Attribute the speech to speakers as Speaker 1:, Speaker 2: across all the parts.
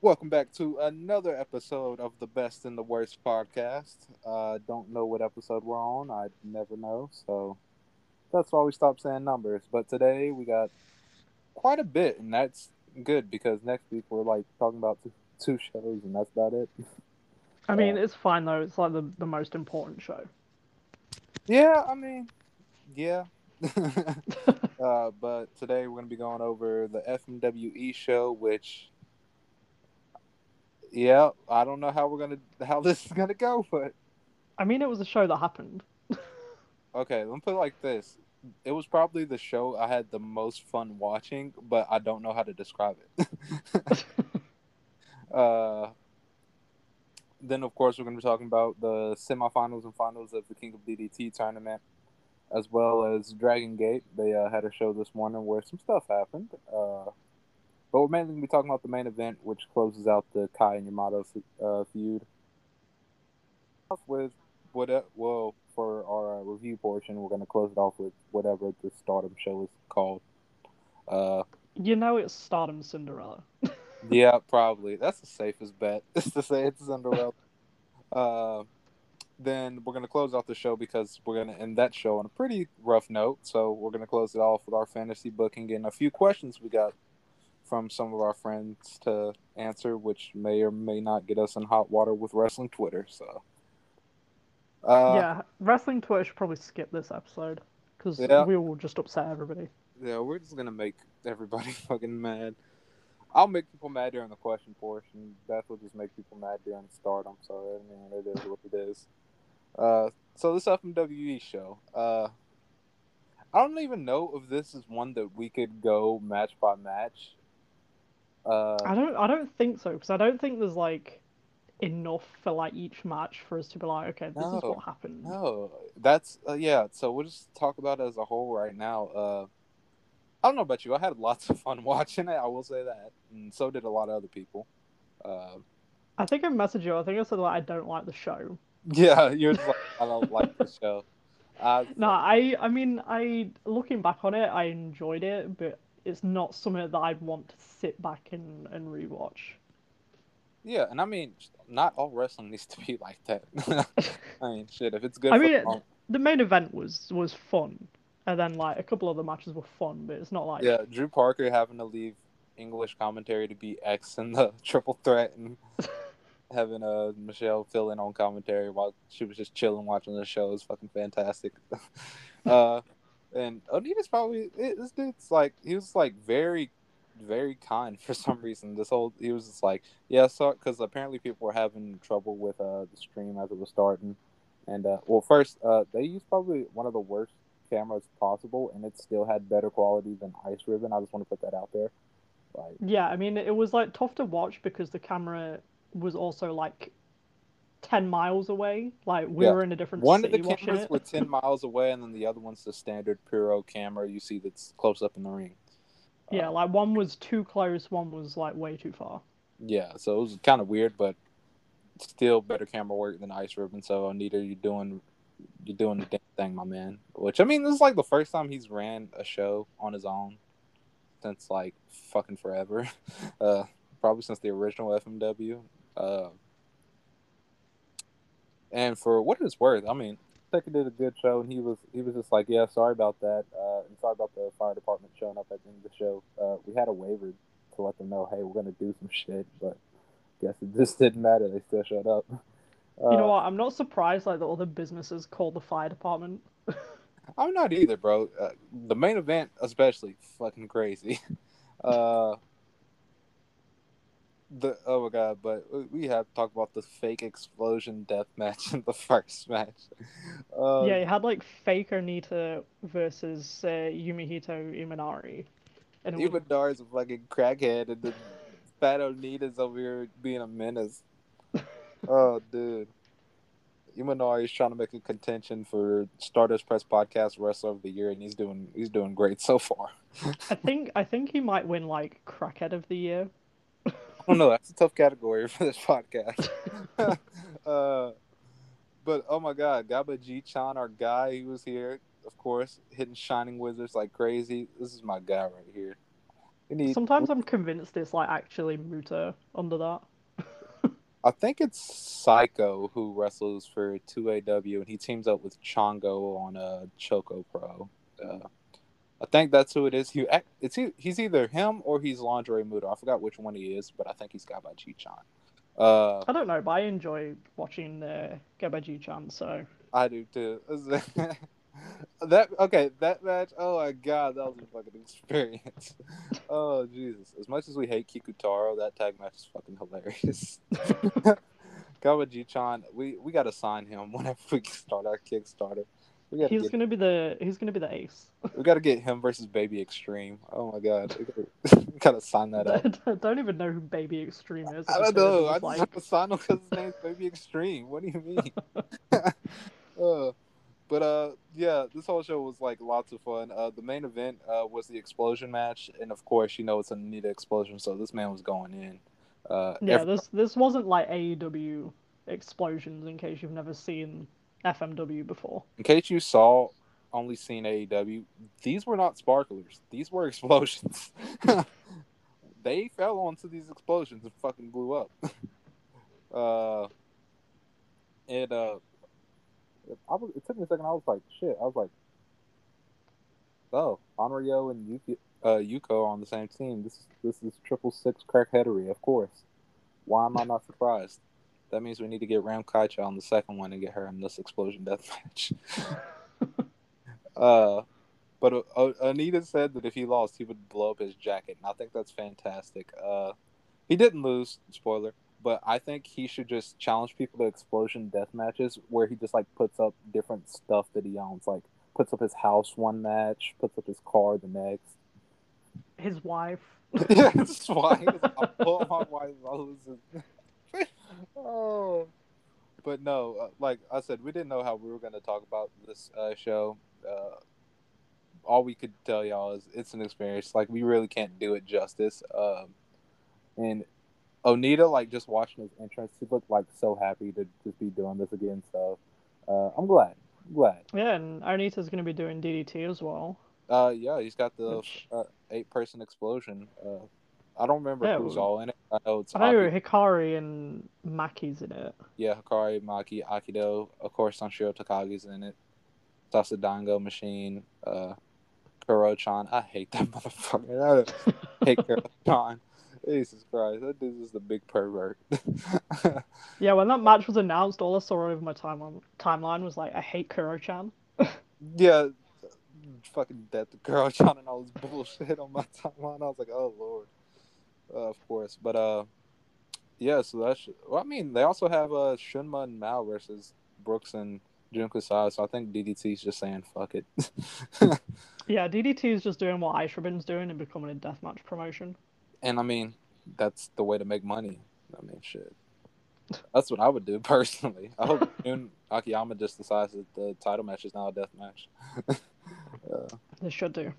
Speaker 1: Welcome back to another episode of the Best and the Worst podcast. Uh, don't know what episode we're on. I never know, so that's why we stopped saying numbers. But today we got quite a bit, and that's good because next week we're like talking about two, two shows, and that's about it.
Speaker 2: I mean,
Speaker 1: Uh,
Speaker 2: it's fine though. It's like the, the most important show.
Speaker 1: yeah, I mean, yeah. uh, but today we're going to be going over the FMWE show, which, yeah, I don't know how we're gonna how this is gonna go, but
Speaker 2: I mean, it was a show that happened.
Speaker 1: Okay, let me put it like this. It was probably the show I had the most fun watching, but I don't know how to describe it. uh, then, of course, we're going to be talking about the semifinals and finals of the King of DDT tournament, as well as Dragon Gate. They uh, had a show this morning where some stuff happened. Uh, but we're mainly going to be talking about the main event, which closes out the Kai and Yamato uh, feud. With what? Well, for our uh, review portion, we're going to close it off with whatever the Stardom show is called. Uh,
Speaker 2: You know, it's Stardom Cinderella.
Speaker 1: yeah, probably. That's the safest bet. Is to say it's Cinderella. Uh, then we're gonna close out the show because we're gonna end that show on a pretty rough note. So we're gonna close it off with our fantasy booking and a few questions we got from some of our friends to answer, which may or may not get us in hot water with wrestling Twitter. So. Uh,
Speaker 2: yeah, Wrestling Twitter should probably skip this episode because
Speaker 1: Yeah.
Speaker 2: we will just upset everybody.
Speaker 1: Yeah, we're just gonna make everybody fucking mad. I'll make people mad during the question portion. Beth will just make people mad during the stardom. So I mean, it is what it is. Uh, so this FMWE show. Uh, I don't even know if this is one that we could go match by match. Uh,
Speaker 2: I don't. I don't think so because I don't think there's like enough for like each match for us to be like, okay, this is what happened.
Speaker 1: No, that's uh, yeah. So we'll just talk about it as a whole right now. Uh, I don't know about you. I had lots of fun watching it. I will say that, and so did a lot of other people. Uh,
Speaker 2: I think I messaged you. I think I said like I don't like the show.
Speaker 1: yeah, you're just like I don't like the show. Uh,
Speaker 2: No, I. I mean, I looking back on it, I enjoyed it, but it's not something that I'd want to sit back and and rewatch.
Speaker 1: yeah, and I mean, not all wrestling needs to be like that. I mean, shit. If it's good,
Speaker 2: I
Speaker 1: for
Speaker 2: mean,
Speaker 1: the long-
Speaker 2: the main event was was fun, and then like a couple other matches were fun, but it's not like
Speaker 1: yeah, Drew Parker having to leave English commentary to be X in the triple threat and having uh Michelle fill in on commentary while she was just chilling watching the show is fucking fantastic. uh, and Onita's probably it, this dude's like he was like very very kind for some reason. This whole he was just like yeah, so because apparently people were having trouble with uh the stream as it was starting, and uh well first uh they used probably one of the worst cameras possible, and it still had better quality than Ice Ribbon. I just want to put that out there. Like
Speaker 2: yeah. I mean, it was like tough to watch because the camera was also like ten miles away. Like we
Speaker 1: Yeah.
Speaker 2: were in a different
Speaker 1: one of the cameras were ten miles away, and then the other one's the standard Puro camera you see that's close up in the ring.
Speaker 2: Yeah, like one was too close, one was like way too far.
Speaker 1: Yeah, so it was kind of weird, but still better camera work than Ice Ribbon. So Onita, you're doing you're doing the damn thing, my man. Which I mean, this is like the first time he's ran a show on his own since like fucking forever. Uh, probably since the original FMW. Uh, and for what it's worth, I mean, Tekken did a good show, and he was he was just like, yeah, sorry about that, uh, and sorry about the fire department showing up at the end of the show. Uh, we had a waiver to let them know, hey, we're gonna do some shit, but guess it just didn't matter. They still showed up. Uh,
Speaker 2: You know what? I'm not surprised like the other businesses called the fire department.
Speaker 1: I'm not either, bro. Uh, the main event, especially, fucking crazy. Uh, the oh my god! But we have to talk about the fake explosion death match in the first match. Uh,
Speaker 2: yeah, you had like fake Onita versus uh, Yumihito Imanari. And was,
Speaker 1: Imanari's a fucking crackhead, and the fat Onita's over here being a menace. oh, dude. Imanari is trying to make a contention for Stardust Press Podcast Wrestler of the Year, and he's doing he's doing great so far.
Speaker 2: I think I think he might win like crackhead of the year.
Speaker 1: I don't know. That's a tough category for this podcast. uh, but oh my god, Gaba G Chan, our guy, he was here, of course, hitting Shining Wizards like crazy. This is my guy right here. Need.
Speaker 2: Sometimes I'm convinced it's like actually Muta under that.
Speaker 1: I think it's Psycho who wrestles for 2AW and he teams up with Chongo on a uh, Choco Pro. Uh, I think that's who it is. He it's he, he's either him or he's Lingerie Muta. I forgot which one he is, but I think he's got by G Chan.
Speaker 2: Uh, I don't know, but I enjoy watching uh, by Chan, so
Speaker 1: I do too. that okay, that match. Oh my god, that was a fucking experience. Oh Jesus! As much as we hate Kikutaro, that tag match is fucking hilarious. Kawaji-chan, we we gotta sign him whenever we start our Kickstarter.
Speaker 2: He's get... gonna be the he's gonna be the ace.
Speaker 1: we gotta get him versus Baby Extreme. Oh my god, we gotta, we gotta sign that up.
Speaker 2: I don't even know who Baby Extreme is.
Speaker 1: I don't know. I just like... have to sign him because his name's Baby Extreme. What do you mean? uh, but uh, yeah, this whole show was like lots of fun. Uh, the main event uh, was the explosion match, and of course, you know it's a Onita explosion, so this man was going in. Uh,
Speaker 2: yeah, every... this this wasn't like AEW explosions. In case you've never seen FMW before.
Speaker 1: In case you saw only seen AEW, these were not sparklers. These were explosions. they fell onto these explosions and fucking blew up. uh, and uh, I was, it took me a second. I was like, shit. I was like, oh, Anrio and Yuki, uh, Yuko on the same team. This is this is triple six crackheadery, of course. Why am I not surprised? That means we need to get Ram Kaicho on the second one and get her in this explosion death match. uh, but uh, Onita said that if he lost, he would blow up his jacket, and I think that's fantastic. Uh, he didn't lose, spoiler but I think he should just challenge people to explosion death matches where he just like puts up different stuff that he owns, like puts up his house one match, puts up his car the next.
Speaker 2: His wife.
Speaker 1: yeah, his wife. I pull my wife oh, but no, uh, like I said, we didn't know how we were going to talk about this uh, show. Uh, all we could tell y'all is it's an experience. Like we really can't do it justice. Um, and Onita, like just watching his entrance, he looked like so happy to just be doing this again. So uh, I'm glad. I'm glad.
Speaker 2: Yeah, and Onita's going to be doing DDT as well.
Speaker 1: Uh, yeah, he's got the Which... uh, eight-person explosion. I don't remember yeah, who's all in it. I know it's.
Speaker 2: I know Hikari and Maki's in it.
Speaker 1: Yeah, Hikari, Maki, Akito. Of course, Sanshiro Takagi's in it. Sasadango Machine. Uh, Kuro-chan. I hate that motherfucker. I hate Kuro-chan. Jesus Christ, that dude is the big pervert.
Speaker 2: yeah, when that match was announced, all I saw over my timeline timeline was like, I hate Kuro-chan.
Speaker 1: yeah, fucking death to Kuro-chan and all this bullshit on my timeline. I was like, oh lord. Uh, of course, but uh, yeah. So that's. Well, I mean, they also have uh Shunma and Mao versus Brooks and Jun Kasai. So I think DDT is just saying fuck it.
Speaker 2: yeah, DDT is just doing what Ice Ribbon's doing and becoming a deathmatch promotion.
Speaker 1: And I mean, that's the way to make money. I mean, shit. That's what I would do personally. I hope Jun Akiyama just decides that the title match is now a death match.
Speaker 2: uh, they should do.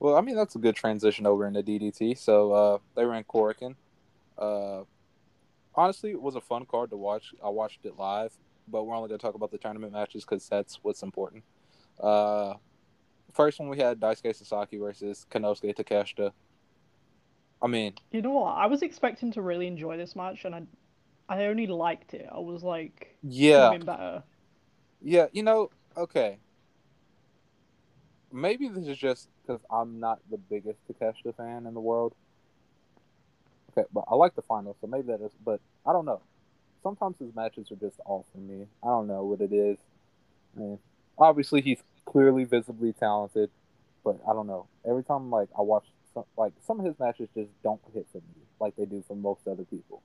Speaker 1: Well, I mean that's a good transition over into DDT. So uh, they ran in Korakuen. Uh, honestly, it was a fun card to watch. I watched it live, but we're only going to talk about the tournament matches because that's what's important. Uh, first one we had Daisuke Sasaki versus Konosuke Takeshita. I mean,
Speaker 2: you know what? I was expecting to really enjoy this match, and I, I only liked it. I was like,
Speaker 1: yeah, better. Yeah, you know, okay. Maybe this is just because I'm not the biggest Takeshita fan in the world. Okay, but I like the final, so maybe that is. But I don't know. Sometimes his matches are just off for me. I don't know what it is. I mean, obviously he's clearly visibly talented, but I don't know. Every time like I watch some, like some of his matches just don't hit for me like they do for most other people.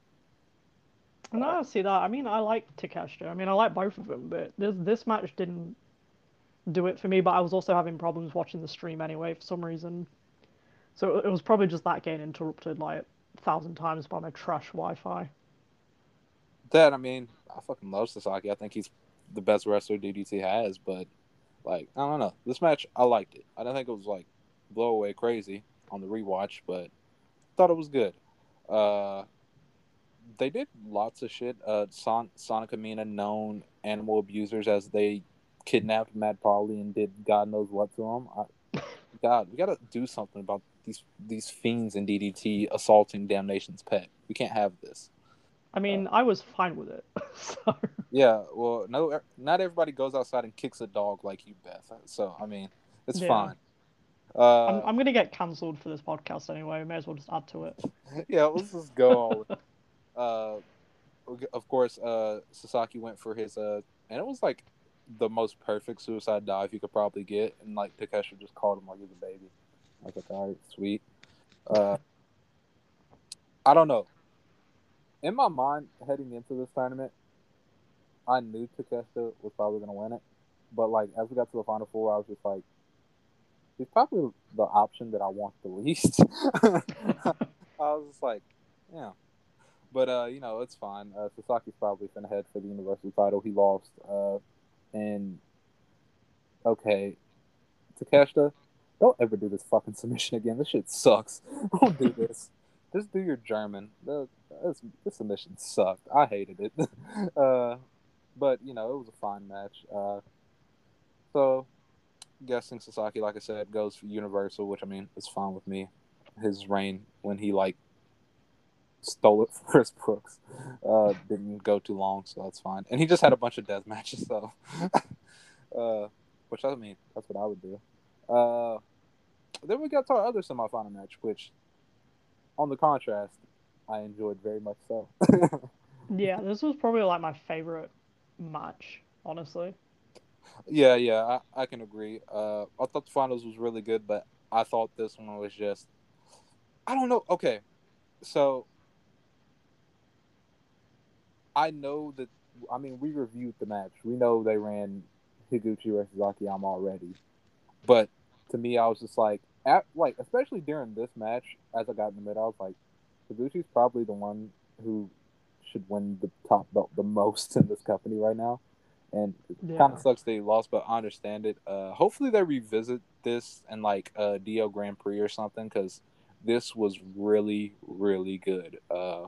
Speaker 2: No, I see that. I mean, I like Takeshita. I mean, I like both of them, but this this match didn't do it for me. But I was also having problems watching the stream anyway for some reason. So it was probably just that getting interrupted like a thousand times by my trash Wi-Fi.
Speaker 1: That I mean, I fucking love Sasaki. I think he's the best wrestler DDT has. But like, I don't know. This match, I liked it. I don't think it was like blow away crazy on the rewatch, but thought it was good. Uh, they did lots of shit. Uh, Son- Sonic Mina known animal abusers as they kidnapped Mad Paulie and did God knows what to him. I, God, we gotta do something about these these fiends in DDT assaulting Damnation's pet. We can't have this.
Speaker 2: I mean, I was fine with it. so
Speaker 1: Yeah, well, no, not everybody goes outside and kicks a dog like you, Beth. So I mean, it's
Speaker 2: Yeah.
Speaker 1: fine. Uh,
Speaker 2: I'm, I'm gonna get cancelled for this podcast anyway. We May as well just add to it.
Speaker 1: yeah, let's just go all. in. uh, of course, uh, Sasaki went for his uh, and it was like the most perfect suicide dive you could probably get, and like Takesha just called him like he's a baby. Like, all right, sweet. Uh, I don't know. In my mind, heading into this tournament, I knew Takesha was probably gonna win it, but like as we got to the final four, I was just like, he's probably the option that I want the least. I was just like, yeah. But uh, you know, it's fine. Uh, Sasaki's probably gonna head for the universal title. He lost. Uh, and okay, Takeshita, don't ever do this fucking submission again. This shit sucks. Don't do this. Just do your German. This, this submission sucked. I hated it. uh, but you know, it was a fine match. Uh, so guessing Sasaki, like I said, goes for Universal, which I mean is fine with me. His reign when he like stole it from Chris Brooks uh, didn't go too long, so that's fine. And he just had a bunch of death matches, so uh, which I mean that's what I would do. Uh, then we got to our other semifinal match, which on the contrast, I enjoyed very much so.
Speaker 2: Yeah, this was probably like my favorite match, honestly.
Speaker 1: Yeah, yeah, I, I can agree. Uh, I thought the finals was really good, but I thought this one was just, I don't know. Okay, so I know that. I mean, we reviewed the match. We know they ran Higuchi versus Akiyama already, but to me, I was just like, at, like especially during this match, as I got in the middle, I was like, Higuchi's probably the one who should win the top belt the most in this company right now. And it
Speaker 2: Yeah.
Speaker 1: kind of sucks they lost, but I understand it. Uh, hopefully they revisit this in like a D-Oh Grand Prix or something because this was really, really good. Uh,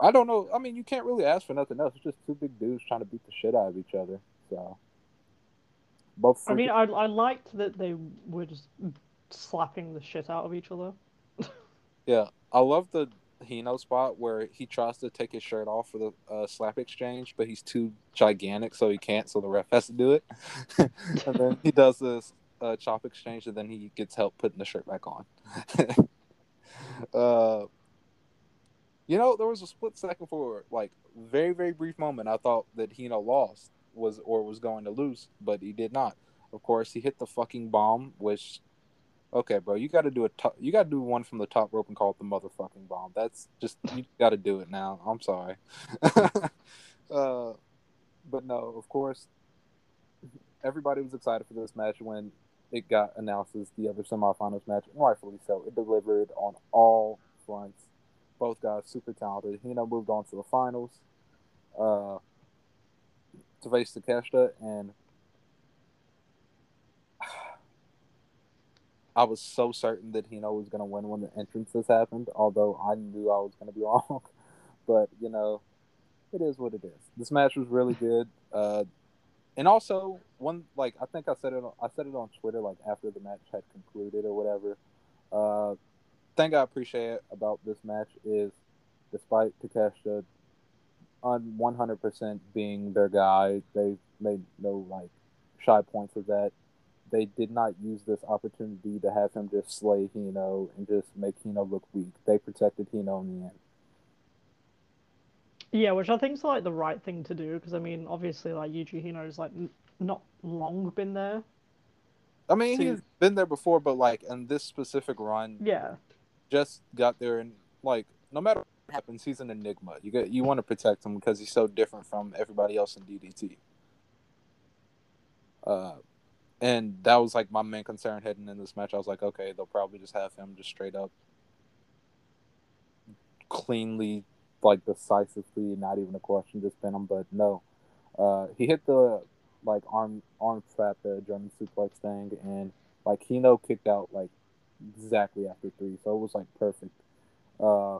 Speaker 1: I don't know. I mean, you can't really ask for nothing else. It's just two big dudes trying to beat the shit out of each other. So both.
Speaker 2: I mean, I I liked that they were just slapping the shit out of each other.
Speaker 1: Yeah, I love the Hino spot where he tries to take his shirt off for the uh, slap exchange, but he's too gigantic, so he can't. So the ref has to do it, and then he does this uh, chop exchange, and then he gets help putting the shirt back on. uh, you know, there was a split second for like very very brief moment. I thought that Hino lost was or was going to lose, but he did not. Of course, he hit the fucking bomb, which Okay, bro, you got to do a top, you got to do one from the top rope and call it the motherfucking bomb. That's just you got to do it now. I'm sorry. uh, but no, of course, everybody was excited for this match when it got announced as the other semifinals match, and rightfully so. It delivered on all fronts. Both guys super talented. Hino moved on to the finals uh, to face Takeshita, and I was so certain that Hino was going to win when the entrances happened, although I knew I was going to be wrong. But, you know, it is what it is. This match was really good. Uh, and also, one, like, I think I said it, I said it on Twitter, like, after the match had concluded or whatever. Uh, thing I appreciate about this match is, despite Takeshita on 100% being their guy, they made no, like, shy points of that they did not use this opportunity to have him just slay Hino and just make Hino look weak. They protected Hino in the end.
Speaker 2: Yeah, which I think is like the right thing to do because I mean, obviously, like Yuji Hino's like n- not long been there.
Speaker 1: I mean,
Speaker 2: So-
Speaker 1: he's been there before, but like in this specific run,
Speaker 2: Yeah,
Speaker 1: just got there and like no matter what happens, he's an enigma. You get you want to protect him because he's so different from everybody else in DDT. Uh, and that was like my main concern heading in this match. I was like, okay, they'll probably just have him just straight up, cleanly, like decisively, not even a question, just pin him. But no, uh, he hit the like arm arm trap, the German suplex thing, and like Hino kicked out like exactly after three, so it was like perfect. Uh,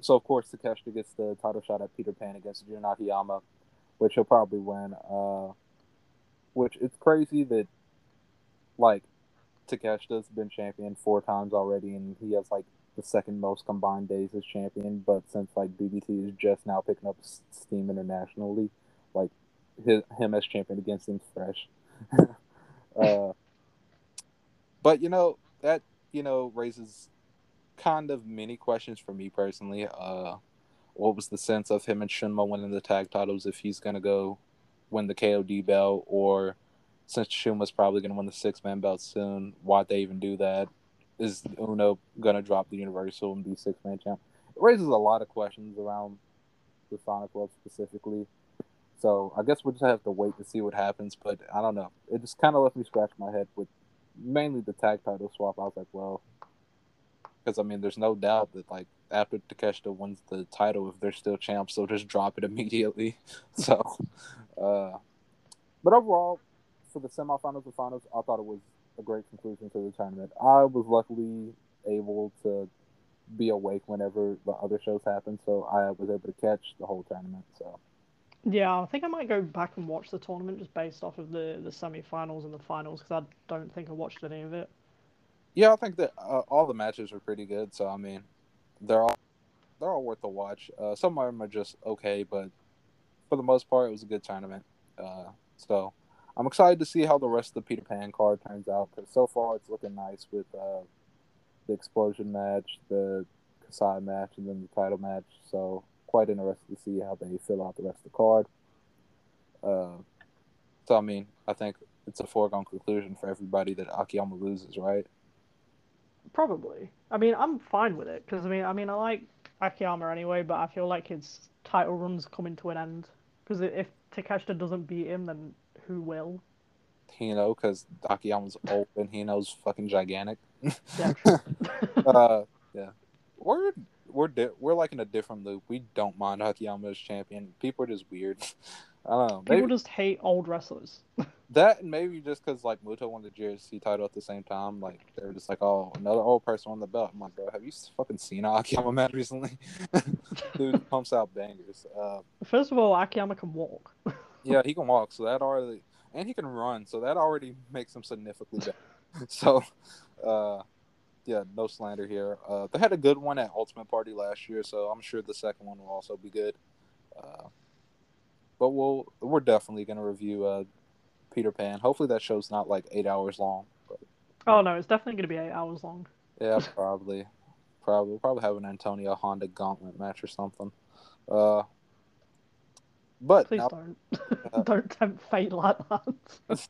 Speaker 1: so of course Takeshita gets the title shot at Peter Pan against Jun Akiyama, which he'll probably win. Uh, which it's crazy that like Takeshita's been champion four times already, and he has like the second most combined days as champion. But since like DDT is just now picking up steam internationally, like his, him as champion against seems fresh. uh, but you know that you know raises kind of many questions for me personally. Uh, what was the sense of him and Shunma winning the tag titles if he's gonna go win the KOD belt or since Shunma's probably gonna win the six man belt soon, why'd they even do that? is Ueno gonna drop the Universal and be six man champ? It raises a lot of questions around the Sonic World specifically. So I guess we'll just have to wait to see what happens. But I don't know. It just kind of left me scratch my head with mainly the tag title swap. I was like, well, because I mean, there's no doubt that like after Takeshita wins the title, if they're still champs, they'll just drop it immediately. so, uh, but overall, for the semifinals and finals, I thought it was a great conclusion to the tournament. I was luckily able to be awake whenever the other shows happened, so I was able to catch the whole tournament. So.
Speaker 2: Yeah, I think I might go back and watch the tournament just based off of the the semi-finals and the finals because I don't think I watched any of it.
Speaker 1: Yeah, I think that uh, all the matches were pretty good. So I mean, they're all they're all worth a watch. Uh, some of them are just okay, but for the most part, it was a good tournament. Uh, so I'm excited to see how the rest of the Peter Pan card turns out because so far it's looking nice with uh, the explosion match, the Kasai match, and then the title match. So quite interested to see how they fill out the rest of the card. Uh, so I mean, I think it's a foregone conclusion for everybody that Akiyama loses, right?
Speaker 2: Probably. I mean, I'm fine with it because I mean, I mean, I like Akiyama anyway, but I feel like his title run's coming to an end because if Takeshita doesn't beat him, then who will?
Speaker 1: Hino, because Akiyama's old and Hino's fucking gigantic.
Speaker 2: Yeah.
Speaker 1: uh, yeah. We're we're di- we're like in a different loop. We don't mind Akiyama as champion. People are just weird. I don't know.
Speaker 2: People just hate old wrestlers.
Speaker 1: that and maybe just because like Muto won the GHC title at the same time, like they were just like, oh, another old person on the belt. I'm like, bro, have you fucking seen Akiyama match recently? Dude pumps out bangers. Uh,
Speaker 2: First of all, Akiyama can walk.
Speaker 1: yeah, he can walk, so that already, and he can run, so that already makes him significantly better. so, uh, yeah, no slander here. Uh, they had a good one at Ultimate Party last year, so I'm sure the second one will also be good. Uh, but we'll we're definitely gonna review uh, Peter Pan. Hopefully that show's not like eight hours long. But,
Speaker 2: oh no, it's definitely gonna be eight hours long.
Speaker 1: Yeah, probably. probably we'll probably have an Antonio Honda gauntlet match or something. Uh, but
Speaker 2: please
Speaker 1: now,
Speaker 2: don't uh, don't tempt fate like that.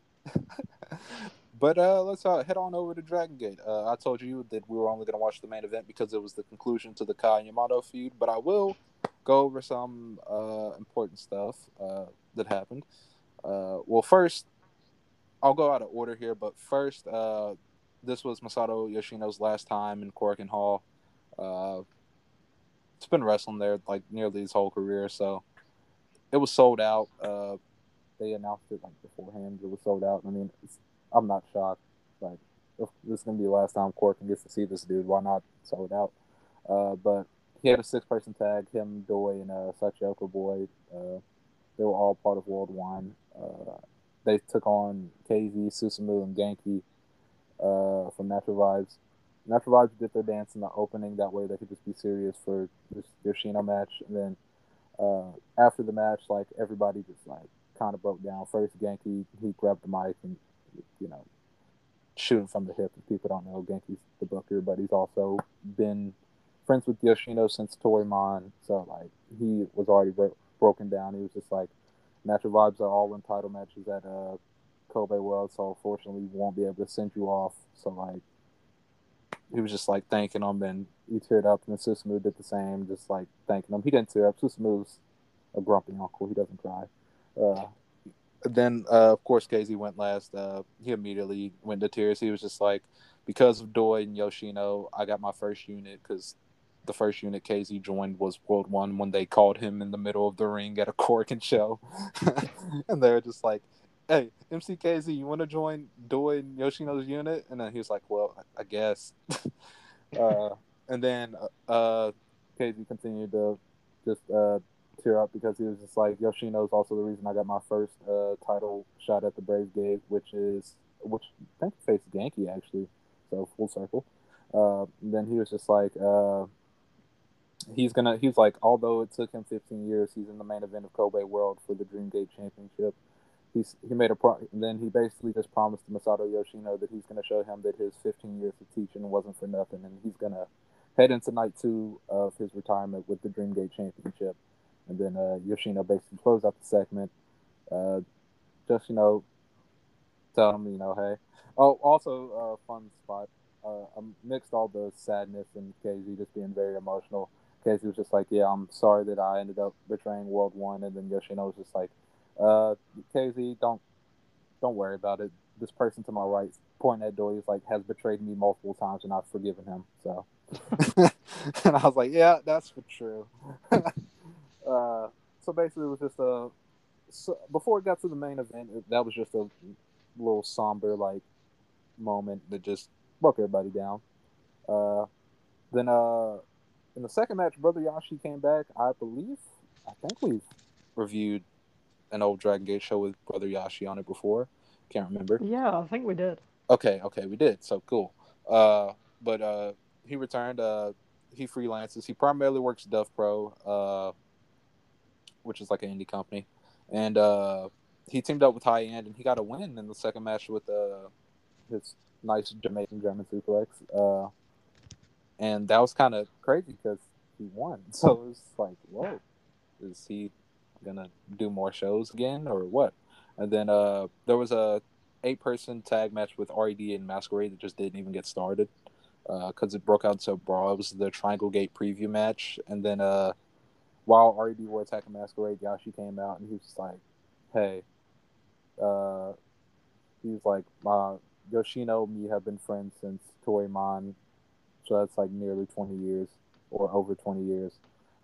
Speaker 1: But uh, let's uh, head on over to Dragon Gate. Uh, I told you that we were only going to watch the main event because it was the conclusion to the Kai Yamato feud, but I will go over some uh, important stuff uh, that happened. Uh, well, first, I'll go out of order here, but first, this was Masato Yoshino's last time in Korakuen Hall. It's been wrestling there like nearly his whole career, so it was sold out. They announced it like beforehand. It was sold out. I mean, I'm not shocked. Like, if this is gonna be the last time Korakuen gets to see this dude, why not sell it out? Uh, but he had a six-person tag. Him, Doi, and uh, Shachihoko Boy. Uh, they were all part of World One. Uh, they took on KZ, Susumu, and Genki uh, from Natural Vibes. Natural Vibes did their dance in the opening. That way, they could just be serious for this Yoshino match, and then uh, after the match, like everybody just like kind of broke down. First, Genki he grabbed the mic and you know shooting from the hip. If people don't know, Genki's the booker, but he's also been friends with Yoshino since Toryumon, so like he was already bro- broken down. He was just like, natural vibes are all in title matches at uh, Kobe World, so unfortunately we won't be able to send you off. So like he was just like thanking him and he teared up and Susumu did the same, just like thanking him. He didn't tear up. Susumu's a grumpy uncle. He doesn't cry. Uh, then uh, of course KZ went last. Uh, he immediately went to tears. He was just like, because of Doi and Yoshino, I got my first unit because the first unit KZ joined was World One when they called him in the middle of the ring at a Korakuen show, and they were just like, hey, MCKZ, you want to join Doi and Yoshino's unit? And then he was like, well, I, guess. uh, and then uh, KZ continued to just uh, tear up because he was just like, Yoshino's also the reason I got my first uh, title shot at the Brave Gate, which is which I think faced Genki actually, so full circle. Uh, then he was just like, uh, he's gonna. He's like, although it took him 15 years, he's in the main event of Kobe World for the Dream Dreamgate Championship. He's he made a pro. Then he basically just promised Masato Yoshino that he's gonna show him that his 15 years of teaching wasn't for nothing, and he's gonna head into night two of his retirement with the Dream Dreamgate Championship. And then uh, Yoshino basically closed out the segment. Uh, just you know, tell him you know, hey. Oh, also, uh, fun spot. Uh, I mixed all the sadness and KZ just being very emotional. KZ was just like, "Yeah, I'm sorry that I ended up betraying World One," and then Yoshino was just like, uh, "KZ, don't don't worry about it. This person to my right, pointing at Doi, is like has betrayed me multiple times, and I've forgiven him." So, and I was like, "Yeah, that's for true." uh, so basically, it was just a. So before it got to the main event, it, that was just a little somber like moment that just broke everybody down. Uh, then uh, in the second match, Brother Yashi came back. I believe, I think we've reviewed an old Dragon Gate show with Brother Yashi on it before. Can't remember.
Speaker 2: Yeah, I think we did.
Speaker 1: Okay, okay, we did. So cool. Uh, but uh, he returned. Uh, he freelances. He primarily works Dove Pro, uh, which is like an indie company, and uh, he teamed up with High End, and he got a win in the second match with uh, his nice Jamaican German suplex. Uh, and that was kind of crazy because he won. So it was like, whoa, is he gonna do more shows again or what? And then uh, there was a eight person tag match with RED and Masquerade that just didn't even get started because uh, it broke out so brawl. It was the Triangle Gate preview match, and then uh, while RED were attacking Masquerade, Yashi came out and he was just like, "Hey," uh, he was like, uh, "Yoshino and me have been friends since Toryumon so that's like nearly 20 years or over 20 years.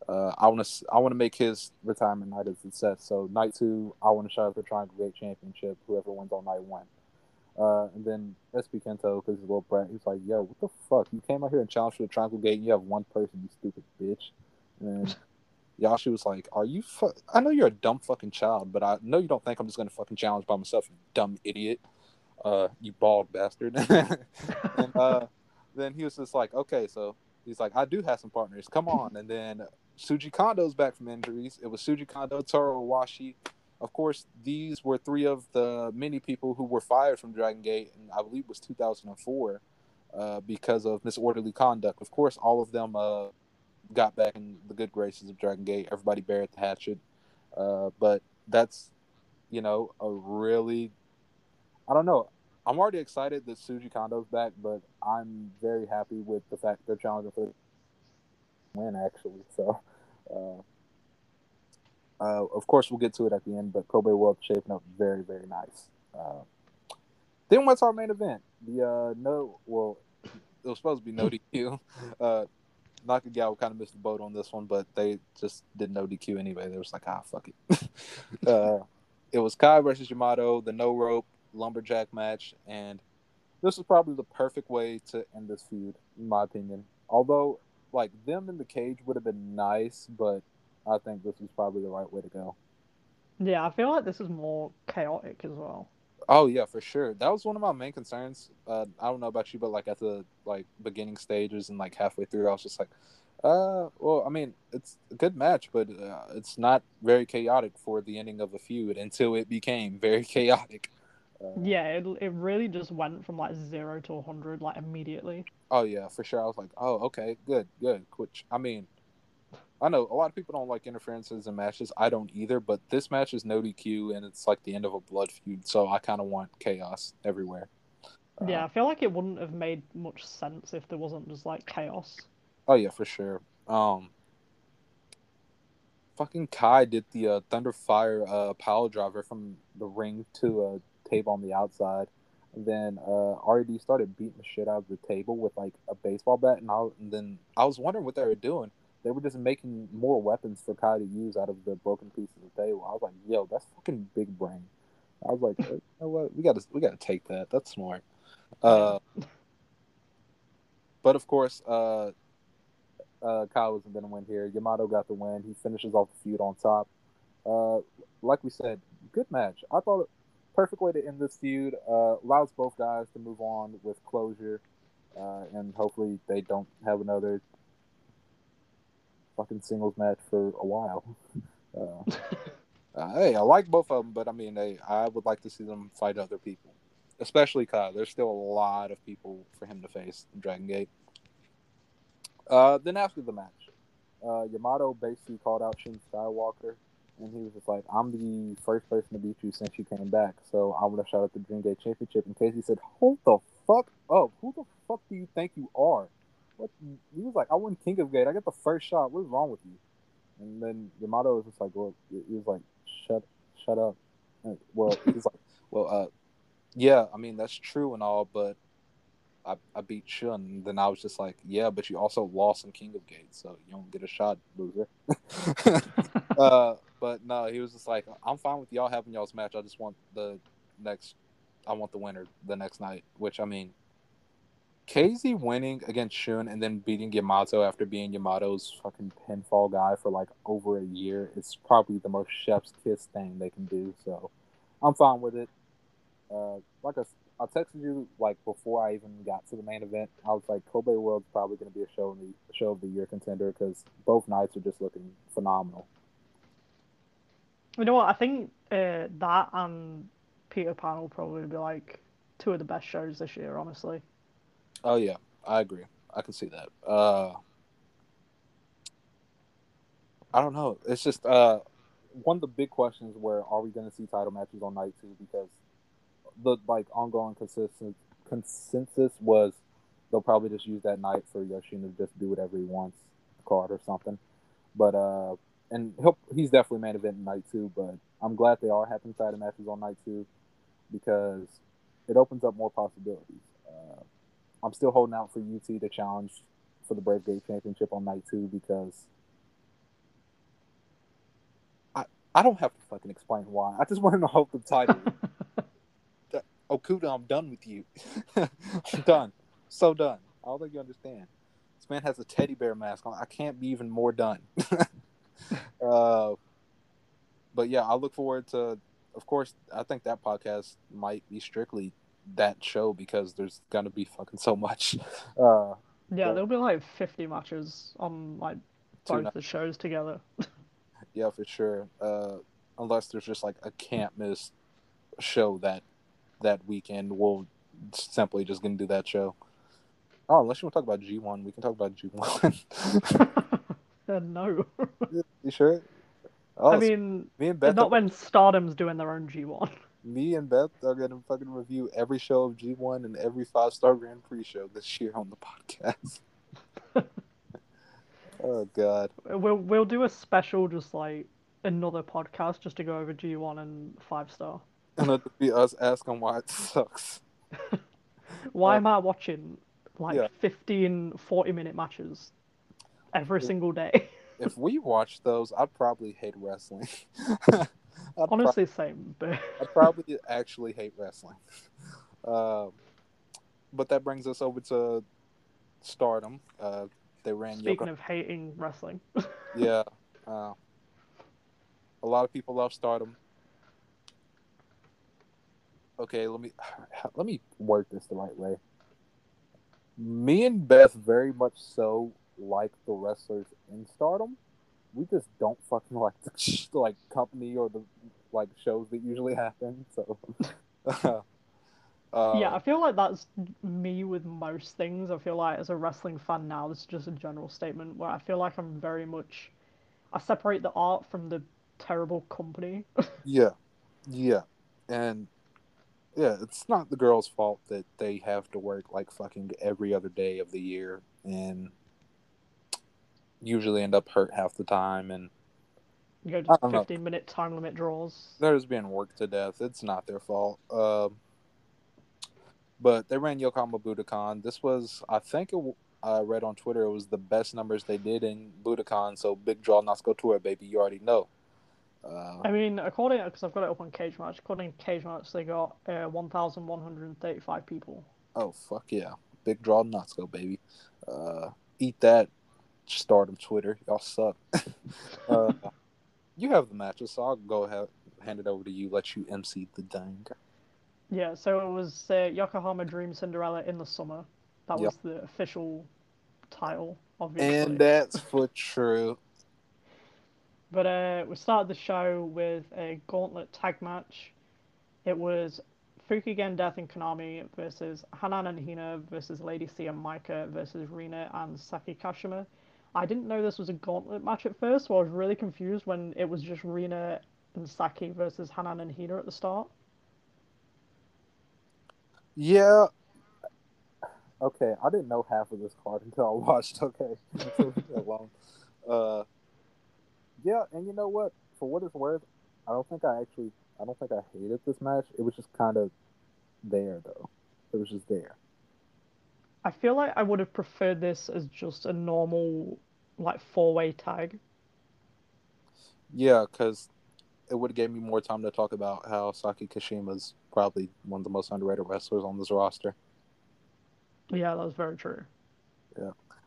Speaker 1: Uh, I want to I want to make his retirement night a success. So night two, I want to shout out the Triangle Gate Championship. Whoever wins on night one. Uh, and then SB Kento, because he's a little brat, he's like, "Yo, what the fuck? You came out here and challenged for the Triangle Gate, and you have one person, you stupid bitch." And Yashi was like, "Are you? Fu- I know you're a dumb fucking child, but I know you don't think I'm just gonna fucking challenge by myself, you dumb idiot. Uh, you bald bastard." and uh, then he was just like, okay, so he's like, I do have some partners. Come on. And then Shuji Kondo's back from injuries. It was Shuji Kondo, Toru Owashi. Of course, these were three of the many people who were fired from Dragon Gate, and I believe it was 2004 uh, because of disorderly conduct. Of course, all of them uh, got back in the good graces of Dragon Gate. Everybody buried the hatchet. Uh, but that's, you know, a really, I don't know. I'm already excited that Shuji Kondo's back, but I'm very happy with the fact they're challenging for the win actually. So, uh, uh, of course, we'll get to it at the end, but Kobe World shaping up very, very nice. Uh, then what's our main event? The uh, no, well, it was supposed to be no DQ. Uh, Nakagawa kind of missed the boat on this one, but they just did no DQ anyway. They was like, ah, fuck it. uh, it was Kai versus Yamato, the no rope lumberjack match, and this is probably the perfect way to end this feud, in my opinion. Although, like them in the cage would have been nice, but I think this is probably the right way to go.
Speaker 2: Yeah, I feel like this is more chaotic as well.
Speaker 1: Oh yeah, for sure. That was one of my main concerns. Uh, I don't know about you, but like at the like beginning stages and like halfway through, I was just like, uh, well, I mean, it's a good match, but uh, it's not very chaotic for the ending of a feud until it became very chaotic.
Speaker 2: Uh, yeah, it, it really just went from like zero to 100 like immediately.
Speaker 1: Oh, yeah, for sure. I was like, oh, okay, good, good. Which, I mean, I know a lot of people don't like interferences in matches. I don't either, but this match is no DQ and it's like the end of a blood feud. So I kind of want chaos everywhere.
Speaker 2: Yeah, uh, I feel like it wouldn't have made much sense if there wasn't just like chaos.
Speaker 1: Oh, yeah, for sure. Um, fucking Kai did the uh, Thunder Fire uh, power driver from the ring to a table on the outside. And then uh, RED started beating the shit out of the table with like a baseball bat, and, I, and then I was wondering what they were doing. They were just making more weapons for Kai to use out of the broken pieces of table. I was like, "Yo, that's fucking big brain." I was like, you know what? We got to we got to take that. That's smart. Uh, but of course, uh, uh, Kyle wasn't to win here. Yamato got the win. He finishes off the feud on top. Uh, like we said, good match. I thought perfect way to end this feud. Uh, allows both guys to move on with closure, uh, and hopefully they don't have another fucking singles match for a while. Uh, uh, hey, I like both of them, but I mean, hey, I would like to see them fight other people, especially Kai. There's still a lot of people for him to face in Dragon Gate. Uh, then after the match, uh, Yamato basically called out Shun Skywalker, and he was just like, "I'm the first person to beat you since you came back, so I'm gonna shout out the Dream Gate Championship." And KZ said, "Hold the fuck up! Who the fuck do you think you are?" What he was like, "I won King of Gate. I get the first shot. What's wrong with you?" And then Yamato was just like, "Well," he was like, "Shut, shut up." And, well, he's like, "Well, uh, yeah, I mean that's true and all, but I, I beat Shun. And then I was just like, yeah, but you also lost in King of Gates, so you don't get a shot, loser. uh, but no, he was just like, I'm fine with y'all having y'all's match. I just want the next, I want the winner the next night. Which I mean, KZ winning against Shun and then beating Yamato after being Yamato's fucking pinfall guy for like over a year is probably the most chef's kiss thing they can do. So I'm fine with it. Uh, like I I texted you like before I even got to the main event. I was like, Kobe World's probably going to be a show the show of the year contender because both nights are just looking phenomenal.
Speaker 2: You know what? I think uh, that and Peter Pan will probably be like two of the best shows this year. Honestly.
Speaker 1: Oh yeah, I agree. I can see that. Uh, I don't know. It's just uh, one of the big questions where are we going to see title matches on night two because the like ongoing consistent consensus was they'll probably just use that night for Yoshino to just do whatever he wants, card or something. But uh, and he'll he's definitely main event night two. But I'm glad they are having title matches on night two because it opens up more possibilities. Uh, I'm still holding out for UT to challenge for the Brave Gate Championship on night two because I I don't have to fucking explain why. I just want to hold the title. Okuda, I'm done with you. I'm done. So done. I don't think you understand. This man has a teddy bear mask on. I can't be even more done. uh, but yeah, I look forward to. Of course, I think that podcast might be strictly that show because there's gonna be fucking so much. Uh,
Speaker 2: yeah, there'll be like 50 matches on like both the shows together.
Speaker 1: yeah, for sure. Uh, unless there's just like a can't miss show that that weekend, we'll simply just gonna do that show. Oh, unless you want to talk about G one, we can talk about G one.
Speaker 2: uh, no.
Speaker 1: you sure?
Speaker 2: Oh, I mean, me and Beth not when Stardom's doing their own G one.
Speaker 1: Me and Beth are gonna fucking review every show of G one and every five star Grand Prix show this year on the podcast. oh God.
Speaker 2: We'll we'll do a special, just like another podcast, just to go over G one and five star
Speaker 1: and it'll be us asking why it sucks.
Speaker 2: why uh, am I watching like yeah. 15, 40 minute matches every if, single day?
Speaker 1: if we watched those, I'd probably hate wrestling.
Speaker 2: Honestly, pro- same. But
Speaker 1: I'd probably actually hate wrestling. Um, but that brings us over to Stardom. Uh, they ran.
Speaker 2: Speaking of hating wrestling.
Speaker 1: yeah. Uh, a lot of people love Stardom okay, let me let me word this the right way. Me and Beth very much so like the wrestlers in Stardom. We just don't fucking like the like company or the like shows that usually happen. So.
Speaker 2: uh, yeah, I feel like that's me with most things. I feel like as a wrestling fan now, this is just a general statement where I feel like I'm very much I separate the art from the terrible company.
Speaker 1: yeah, yeah, and yeah, it's not the girls' fault that they have to work like fucking every other day of the year and usually end up hurt half the time and
Speaker 2: you go just 15 know. minute time limit draws.
Speaker 1: They're just being worked to death. It's not their fault. Um, but they ran Yokohama Budokan. This was, I think, it, I read on Twitter, it was the best numbers they did in Budokan. So big draw, Natsuko Tora, baby. You already know.
Speaker 2: Uh, I mean, according because I've got it up on Cage Match. According to Cage Match, they got uh, 1,135 people.
Speaker 1: Oh fuck yeah! Big draw nuts go baby. Uh, eat that, Stardom Twitter. Y'all suck. uh, you have the matches, so I'll go ahead hand it over to you, let you MC the thing.
Speaker 2: Yeah, so it was uh, Yokohama Dream Cinderella in the summer. That
Speaker 1: Yep.
Speaker 2: was the official title, obviously.
Speaker 1: And that's for true.
Speaker 2: But uh, we started the show with a gauntlet tag match. It was Fukigen Death and Konami versus Hanan and Hina versus Lady C and Maika versus Rina and Saki Kashima. I didn't know this was a gauntlet match at first, so I was really confused when it was just Rina and Saki versus Hanan and Hina at the start.
Speaker 1: Yeah. Okay, I didn't know half of this card until I watched. Okay, alone. Uh, yeah, and you know what? For what it's worth, I don't think I actually, I don't think I hated this match. It was just kind of there, though. It was just there.
Speaker 2: I feel like I would have preferred this as just a normal, like, four way tag.
Speaker 1: Yeah, because it would have gave me more time to talk about how Saki Kashima's probably one of the most underrated wrestlers on this roster.
Speaker 2: Yeah, that was very true.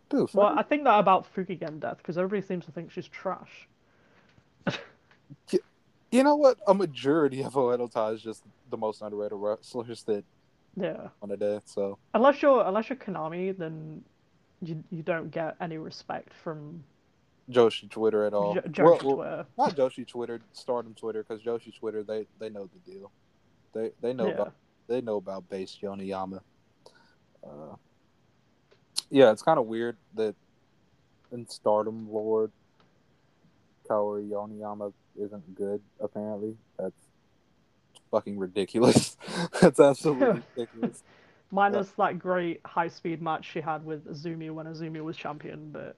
Speaker 1: Dude,
Speaker 2: Well, I think that about Fukigen Death, because everybody seems to think she's trash.
Speaker 1: you know what? A majority of Oedo is just the most underrated wrestlers that
Speaker 2: Yeah.
Speaker 1: on a day. So
Speaker 2: Unless you're unless you're Konami, then you you don't get any respect from
Speaker 1: Joshi Twitter at all.
Speaker 2: jo-
Speaker 1: Well,
Speaker 2: Josh
Speaker 1: well,
Speaker 2: Twitter.
Speaker 1: not Joshi Twitter, Stardom Twitter, because Joshi Twitter they they know the deal. They they know
Speaker 2: Yeah.
Speaker 1: about they know about base Yoneyama. Uh, yeah, it's kind of weird that in Stardom Lord, Kaori Yoneyama isn't good. Apparently, that's fucking ridiculous. that's absolutely ridiculous.
Speaker 2: Minus that great high speed match she had with Azumi when Azumi was champion, but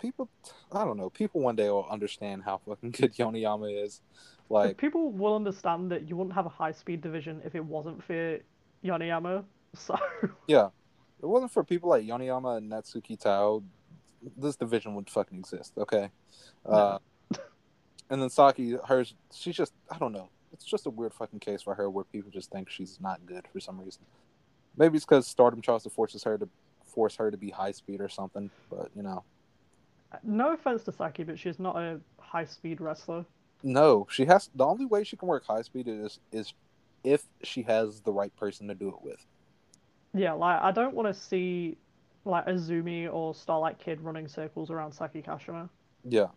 Speaker 1: People, I don't know. People one day will understand how fucking good Yoneyama is. Like,
Speaker 2: people will understand that you wouldn't have a high speed division if it wasn't for Yoneyama. So
Speaker 1: Yeah. If it wasn't for people like Yoneyama and Natsuko Tora, this division would fucking exist, okay? Uh, and then Saki, hers, she's just, I don't know. It's just a weird fucking case for her where people just think she's not good for some reason. Maybe it's because Stardom tries to forces her to force her to be high speed or something, but you know.
Speaker 2: no offense to Saki, but she's not a high speed wrestler.
Speaker 1: No, she has the only way she can work high speed is is if she has the right person to do it with.
Speaker 2: Yeah, like I don't want to see like Azumi or Starlight Kid running circles around Saki Kashima.
Speaker 1: Yeah.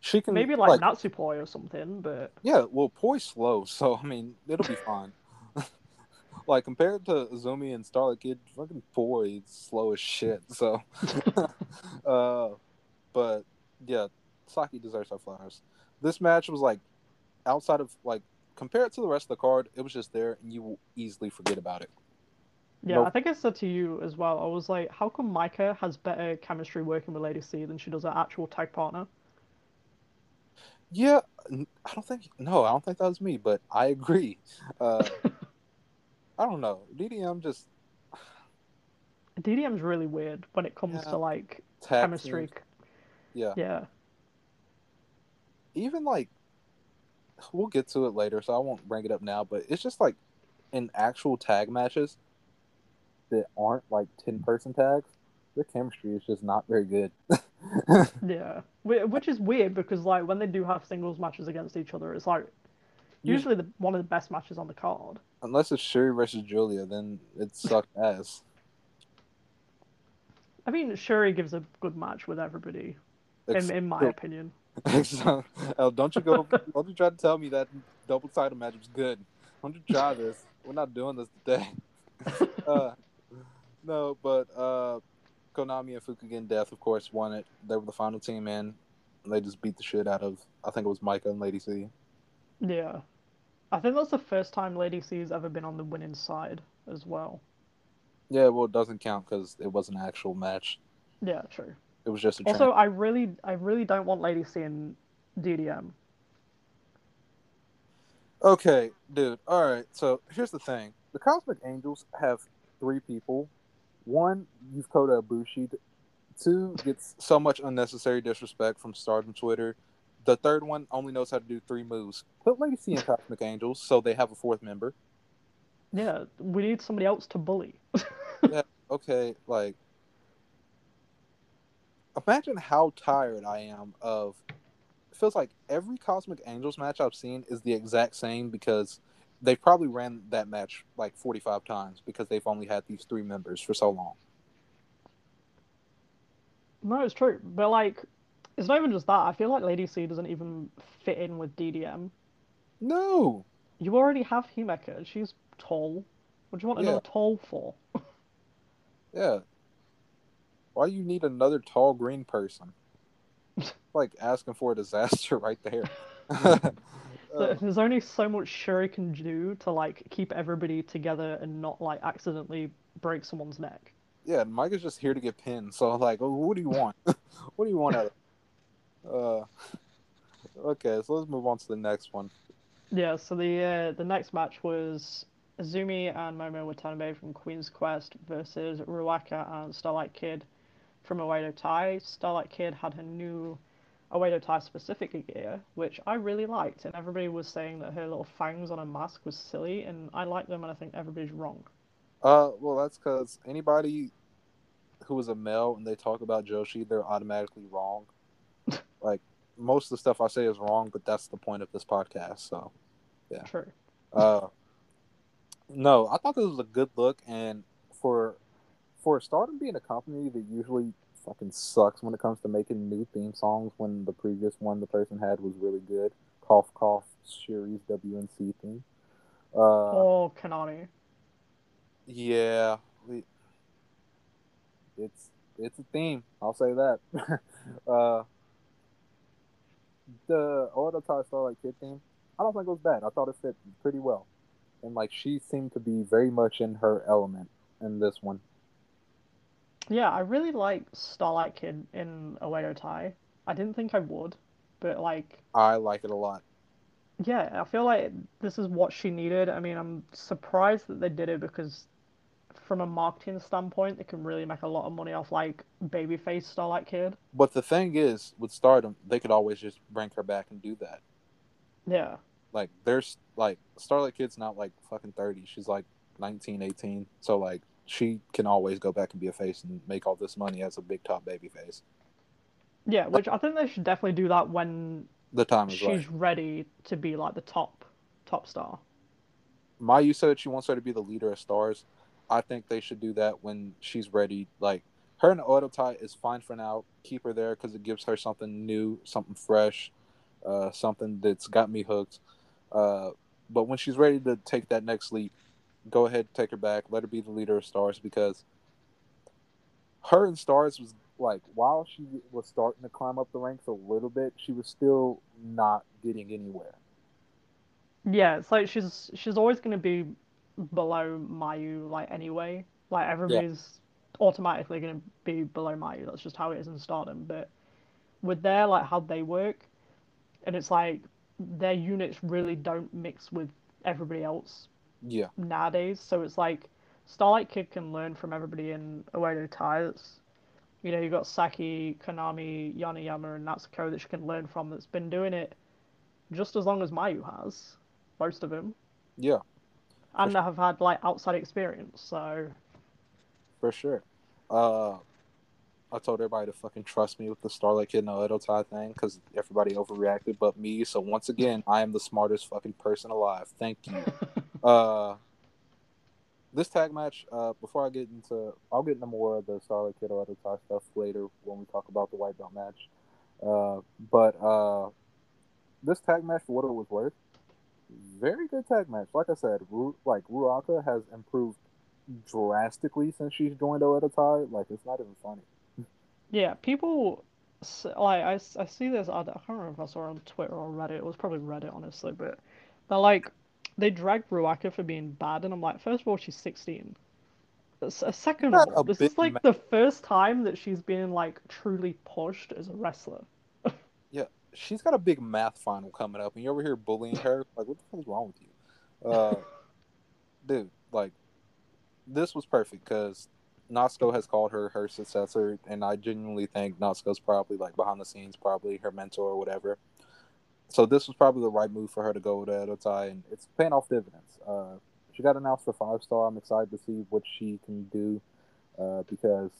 Speaker 1: She can
Speaker 2: Maybe like, Natsupoi or something, but
Speaker 1: Yeah, well, Poi's slow, so I mean, it'll be fine. like compared to Azumi and Starlight Kid, fucking Poi is slow as shit. So, uh, but yeah, Saki deserves her flowers. This match was like outside of like compared to the rest of the card, it was just there, and you will easily forget about it.
Speaker 2: yeah,
Speaker 1: Nope.
Speaker 2: I think I said to you as well. I was like, how come Maika has better chemistry working with Lady C than she does her actual tag partner?
Speaker 1: Yeah, I don't think no, I don't think that was me, but I agree. Uh, I don't know, DDM just
Speaker 2: DDM's really weird when it comes
Speaker 1: Yeah.
Speaker 2: to like chemistry.
Speaker 1: teams- Yeah.
Speaker 2: Yeah,
Speaker 1: even like we'll get to it later, so I won't bring it up now. But it's just like in actual tag matches that aren't like ten person tags, their chemistry is just not very good.
Speaker 2: yeah, which is weird because like when they do have singles matches against each other, it's like usually the one of the best matches on the card.
Speaker 1: Unless it's Shuri versus Julia, then it sucked ass.
Speaker 2: I mean, Shuri gives a good match with everybody, in,
Speaker 1: Ex-
Speaker 2: in my
Speaker 1: so-
Speaker 2: opinion.
Speaker 1: so- uh, don't you go? Don't you try to tell me that double title match was good? Don't you try this? We're not doing this today. uh, no, but uh, Konami and Fukigen Death, of course, won it. They were the final team in. They just beat the shit out of, I think it was Maika and Lady C.
Speaker 2: Yeah. I think that's the first time Lady C has ever been on the winning side as well.
Speaker 1: Yeah, well, it doesn't count because it was an actual match.
Speaker 2: Yeah, true.
Speaker 1: It was just a
Speaker 2: Also,
Speaker 1: tran-
Speaker 2: I really, I really don't want Lady C in DDM.
Speaker 1: Okay, dude. All right. So here's the thing: the Cosmic Angels have three people. One, you've Kota Ibushi. Two, gets so much unnecessary disrespect from Stardom Twitter. The third one only knows how to do three moves. Put Lady C in Cosmic Angels, so they have a fourth member.
Speaker 2: Yeah, we need somebody else to bully.
Speaker 1: yeah, Okay, like, imagine how tired I am of feels like every Cosmic Angels match I've seen is the exact same because they've probably ran that match like 45 times because they've only had these three members for so long.
Speaker 2: No, it's true. But like, it's not even just that. I feel like Lady C doesn't even fit in with DDM.
Speaker 1: No.
Speaker 2: You already have Himeka. She's tall. What do you want
Speaker 1: Yeah.
Speaker 2: another tall for?
Speaker 1: Yeah. Why do you need another tall green person? like asking for a disaster right there. Uh,
Speaker 2: There's only so much Shuri can do to like keep everybody together and not like accidentally break someone's neck.
Speaker 1: yeah, and Mike is just here to get pinned. So like, oh, what do you want? what do you want out of? Uh, okay, so let's move on to the next one.
Speaker 2: Yeah, so the uh, the next match was Azumi and Momo Watanabe from Queen's Quest versus Ruaka and Starlight Kid from Oedo Tai. Starlight Kid had her new Oedo Tai specific gear, which I really liked, and everybody was saying that her little fangs on her mask was silly, and I like them, and I think everybody's wrong.
Speaker 1: Uh, well, that's because anybody who is a male and they talk about Joshi, they're automatically wrong. like most of the stuff I say is wrong, but that's the point of this podcast. So, yeah,
Speaker 2: True.
Speaker 1: uh, no, I thought this was a good look, and for for a Stardom being a company that usually fucking sucks when it comes to making new theme songs, when the previous one the person had was really good. Cough, cough, Shuri's WNC theme. Uh,
Speaker 2: or Kanani.
Speaker 1: Yeah, we, it's it's a theme. I'll say that. uh, the Oedo Starlight Kid theme, I don't think it was bad. I thought it fit pretty well, and like she seemed to be very much in her element in this one.
Speaker 2: Yeah, I really like Starlight Kid in Oedo Tai. I didn't think I would, but like
Speaker 1: I like it a lot.
Speaker 2: Yeah, I feel like this is what she needed. I mean, I'm surprised that they did it because, from a marketing standpoint, they can really make a lot of money off like babyface Starlight Kid.
Speaker 1: But the thing is, with Stardom, they could always just bring her back and do that.
Speaker 2: Yeah,
Speaker 1: Like, there's like Starlight Kid's not like fucking thirty. She's like 19, 18. So like, she can always go back and be a face and make all this money as a big top baby face.
Speaker 2: yeah, which I think they should definitely do that when
Speaker 1: The time is
Speaker 2: she's
Speaker 1: right.
Speaker 2: ready to be like the top top star.
Speaker 1: Mayu said she wants her to be the leader of stars. I think they should do that when she's ready. Like her and Oedo Tai is fine for now. Keep her there because it gives her something new, something fresh, uh, something that's got me hooked. Uh, but when she's ready to take that next leap, go ahead, take her back. Let her be the leader of stars because her and stars was like while she was starting to climb up the ranks a little bit, she was still not getting anywhere.
Speaker 2: Yeah, it's like she's she's always gonna be below Mayu like anyway. Like everybody's automatically gonna be below Mayu. That's just how it is in Stardom. But with their like how they work, and it's like their units really don't mix with everybody else
Speaker 1: Yeah,
Speaker 2: nowadays. So it's like Starlight Kid can learn from everybody in Oedo Ties. You know, you've got Saki, Konami, Yoneyama, and Natsuko that she can learn from that's been doing it just as long as Mayu has, most of them,
Speaker 1: yeah,
Speaker 2: and have had like outside experience. So
Speaker 1: for sure. Uh, I told everybody to fucking trust me with the Starlight Kid and Oedo Tai thing because everybody overreacted but me. So once again, I am the smartest fucking person alive. Thank you. uh, this tag match. Uh, before I get into, I'll get into more of the Starlight Kid Oedo Tai stuff later when we talk about the white belt match. Uh, but uh, this tag match, for what it was worth, very good tag match. Like I said, Ru- like Ruaka has improved drastically since she's joined Oedo Tai. Like it's not even funny.
Speaker 2: yeah, people like I see this. I can't remember if I saw it on Twitter or Reddit. It was probably Reddit, honestly. But they're like they dragged Ruaka for being bad, and I'm like, first of all, she's 16. S- uh, Second of all, this is like the first time that she's been like truly pushed as a wrestler.
Speaker 1: Yeah, she's got a big math final coming up, and you're over here bullying her. Like, what the fuck is wrong with you, uh, dude? Like, this was perfect because Natsuko has called her her successor, and I genuinely think Natsuko's probably like behind the scenes, probably her mentor or whatever. So this was probably the right move for her to go with Oedo Tai, and it's paying off dividends. Uh, she got announced for five star. I'm excited to see what she can do uh, because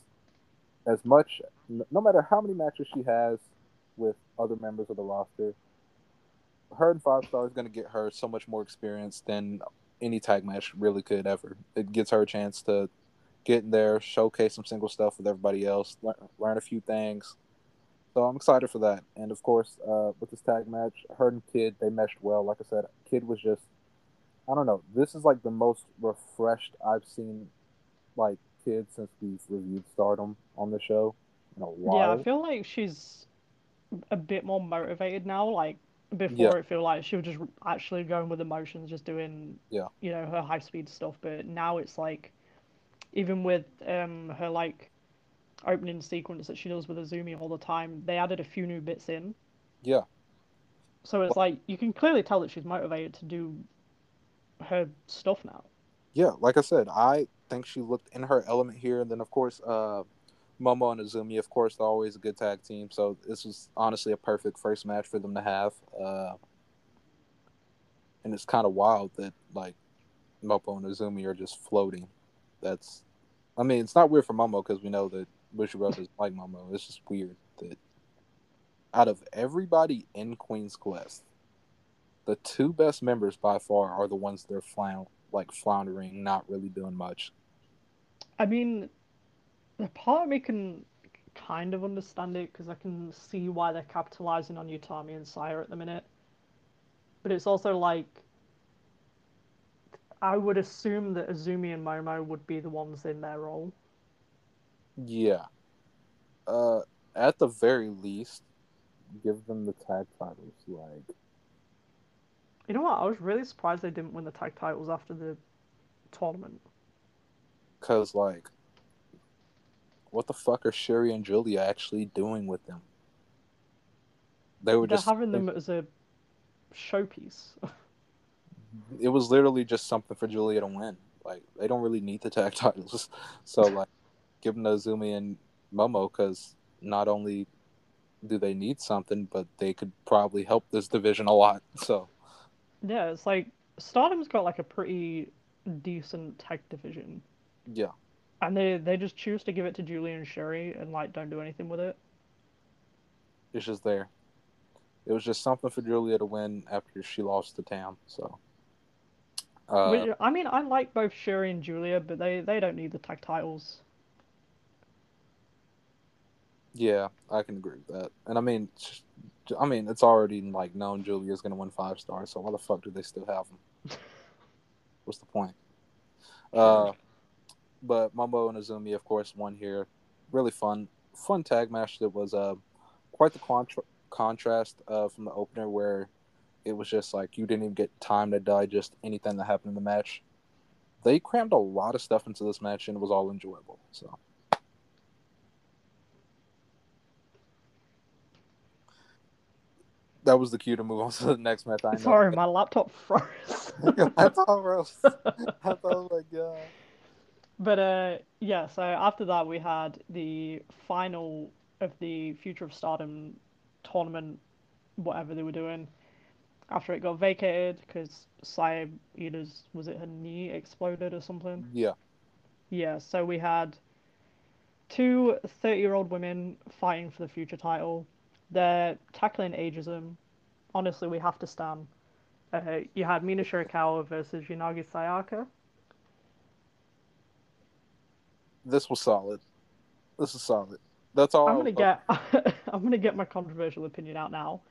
Speaker 1: as much, no matter how many matches she has, with other members of the roster. Her and Five Star is going to get her so much more experience than any tag match really could ever. It gives her a chance to get in there, showcase some single stuff with everybody else, learn, learn a few things. So I'm excited for that. And of course, uh, with this tag match, her and Kid, they meshed well. Like I said, Kid was just, I don't know, this is like the most refreshed I've seen, like, Kid since we've reviewed Stardom on the show in a while.
Speaker 2: Yeah, I feel like she's a bit more motivated now. Like before,
Speaker 1: Yeah.
Speaker 2: it feel like she was just actually going with emotions, just doing
Speaker 1: Yeah.
Speaker 2: you know her high speed stuff. But now it's like, even with um her like opening sequence that she does with Azumi all the time, they added a few new bits in.
Speaker 1: Yeah.
Speaker 2: So it's like you can clearly tell that she's motivated to do her stuff now.
Speaker 1: Yeah, like I said, I think she looked in her element here. And then, of course, uh, Momo and Azumi, of course, they're always a good tag team. So this was honestly a perfect first match for them to have. Uh, and it's kind of wild that like Momo and Azumi are just floating. That's, I mean, it's not weird for Momo because we know that Bushi Brothers like Momo. It's just weird that out of everybody in Queen's Quest, the two best members by far are the ones that are flound like floundering, not really doing much.
Speaker 2: I mean, the part of me can kind of understand it because I can see why they're capitalizing on Utami and Saya at the minute. But it's also like I would assume that Azumi and Momo would be the ones in their role.
Speaker 1: Yeah. Uh, at the very least, give them the tag titles. Like,
Speaker 2: You know what? I was really surprised they didn't win the tag titles after the tournament.
Speaker 1: cause like, what the fuck are Shuri and Julia actually doing with them? They were
Speaker 2: They're
Speaker 1: just
Speaker 2: having them as a showpiece.
Speaker 1: It was literally just something for Julia to win. Like they don't really need the tag titles, so like, give them to Azumi and Momo because not only do they need something, but they could probably help this division a lot. So.
Speaker 2: yeah, it's like Stardom's got like a pretty decent tag division.
Speaker 1: Yeah,
Speaker 2: And they they just choose to give it to Julie and Shuri and like don't do anything with it.
Speaker 1: it's just there. It was just something for Julia to win after she lost to Tam. So, uh,
Speaker 2: Which, I mean, I like both Shuri and Julia, but they they don't need the tag titles.
Speaker 1: Yeah, I can agree with that. And I mean, I mean, it's already like known Julia's gonna win five stars. So why the fuck do they still have them? What's the point? Uh, but Momo and Azumi, of course, won here. Really fun, fun tag match. That was uh, quite the contra- contrast uh, from the opener, where it was just like you didn't even get time to digest anything that happened in the match. They crammed a lot of stuff into this match, and it was all enjoyable. So. That was the cue to move on to the next match. I know.
Speaker 2: Sorry, my laptop froze.
Speaker 1: Thought, bro. I thought, oh my god.
Speaker 2: But uh, yeah, so after that we had the final of the Future of Stardom tournament, whatever they were doing. After it got vacated because Saya Iida's was it her knee exploded or something?
Speaker 1: Yeah.
Speaker 2: Yeah, so we had two 30 year old women fighting for the future title. They're tackling ageism. Honestly, we have to stand. Uh, you had Mina Shirakawa versus Unagi Sayaka.
Speaker 1: This was solid. This is solid. That's all.
Speaker 2: I'm gonna get I'm gonna get my controversial opinion out now.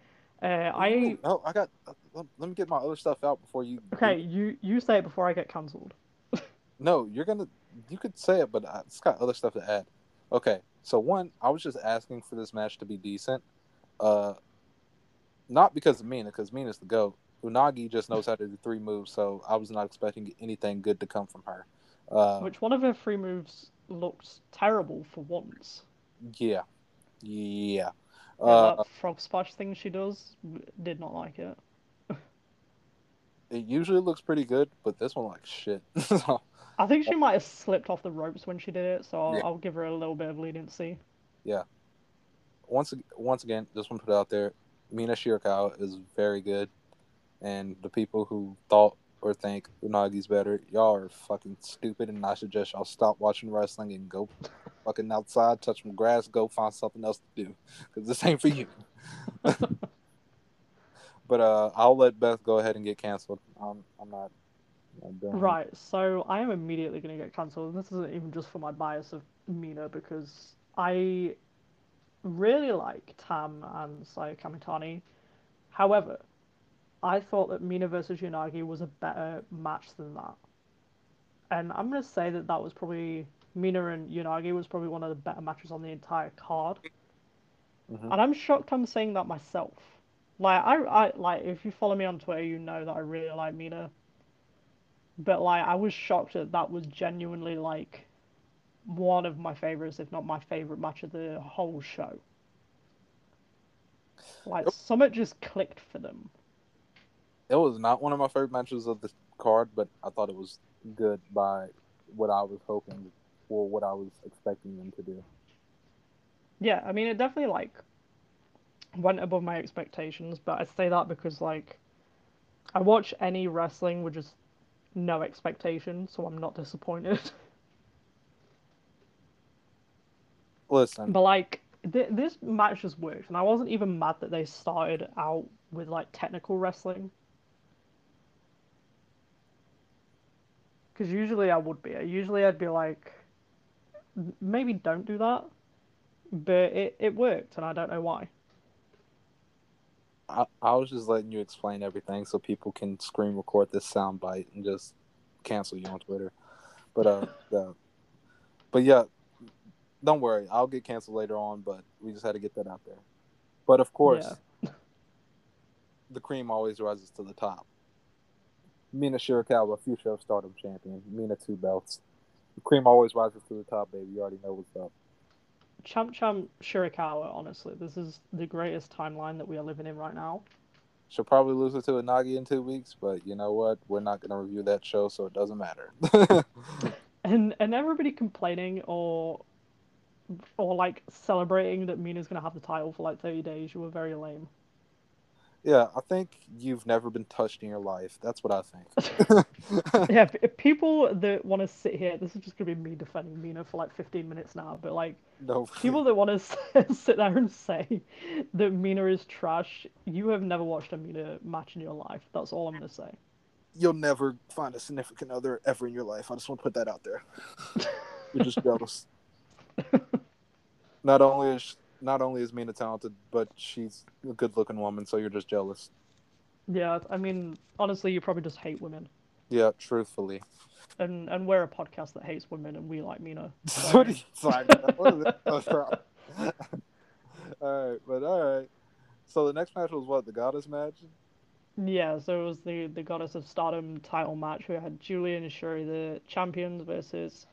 Speaker 2: Uh, I
Speaker 1: No, I got. Let, let me get my other stuff out before you.
Speaker 2: okay, you you say it before I get cancelled.
Speaker 1: No, you're gonna. You could say it, but it's got other stuff to add. Okay, so one, I was just asking for this match to be decent. Uh, not because of Mina, because Mina's the goat. Unagi just knows how to do three moves, so I was not expecting anything good to come from her. Uh,
Speaker 2: Which one of her free moves looked terrible for once?
Speaker 1: yeah, yeah.
Speaker 2: Yeah,
Speaker 1: Uh,
Speaker 2: that frog splash thing she does, did not like it.
Speaker 1: it usually looks pretty good, but this one like shit. So,
Speaker 2: I think she might have slipped off the ropes when she did it, so I'll,
Speaker 1: Yeah.
Speaker 2: I'll give her a little bit of leniency.
Speaker 1: Once once again, want to put out there, Mina Shirakawa is very good, and the people who thought or think Unagi's better, y'all are fucking stupid, and I suggest y'all stop watching wrestling and go fucking outside, touch some grass, go find something else to do, because this ain't for you. but uh, I'll let Beth go ahead and get canceled. I'm, I'm not.
Speaker 2: Right, so I am immediately going to get cancelled, and this isn't even just for my bias of Mina, because I really like Tam and Saya Kamitani. However, I thought that Mina versus Unagi was a better match than that. And I'm going to say that that was probably, Mina and Unagi was probably one of the better matches on the entire card.
Speaker 1: Mhm.
Speaker 2: And I'm shocked I'm saying that myself. Like, I, I, like, if you follow me on Twitter, you know that I really like Mina. But, like, I was shocked that that was genuinely, like, one of my favorites, if not my favorite match of the whole show. Like. Summit just clicked for them.
Speaker 1: It was not one of my favorite matches of the card, but I thought it was good by what I was hoping or what I was expecting them to do.
Speaker 2: Yeah, I mean, it definitely, like, went above my expectations, but I say that because, like, I watch any wrestling with just no expectation, so I'm not disappointed.
Speaker 1: Listen,
Speaker 2: But like th- this match just worked, and I wasn't even mad that they started out with like technical wrestling. Because usually I would be. Usually I'd be like, maybe don't do that. But it, it worked, and I don't know why.
Speaker 1: I, I was just letting you explain everything so people can screen record this sound bite and just cancel you on Twitter. But uh, the, but yeah, don't worry, I'll get canceled later on. But we just had to get that out there. But of course, the cream always rises to the top. Mina Shirakawa, future of Stardom champion. Mina two belts. The cream always rises to the top, baby. You already know what's up.
Speaker 2: Champ Champ Shirakawa, honestly, this is the greatest timeline that we are living in right now.
Speaker 1: She'll probably lose it to Unagi in two weeks, but you know what? We're not going to review that show, so it doesn't matter.
Speaker 2: And and everybody complaining or or like celebrating that Mina's gonna have the title for like 30 days, you were very lame.
Speaker 1: yeah, I think you've never been touched in your life. That's what I think.
Speaker 2: yeah, people that want to sit here, this is just gonna be me defending Mina for like 15 minutes now, but like
Speaker 1: no,
Speaker 2: people that want to sit there and say that Mina is trash, you have never watched a Mina match in your life. That's all I'm gonna say.
Speaker 1: you'll never find a significant other ever in your life. I just want to put that out there. You're just jealous. Not only is not only is Mina talented, but she's a good-looking woman, so you're just jealous.
Speaker 2: Yeah, I mean, honestly, you probably just hate women,
Speaker 1: Yeah, truthfully.
Speaker 2: and and we're a podcast that hates women, and we like Mina.
Speaker 1: what are you? What is this all right, but all right. So the next match was what the goddess match.
Speaker 2: Yeah, so it was the the Goddess of Stardom title match. We had Julia and Shuri, the champions, versus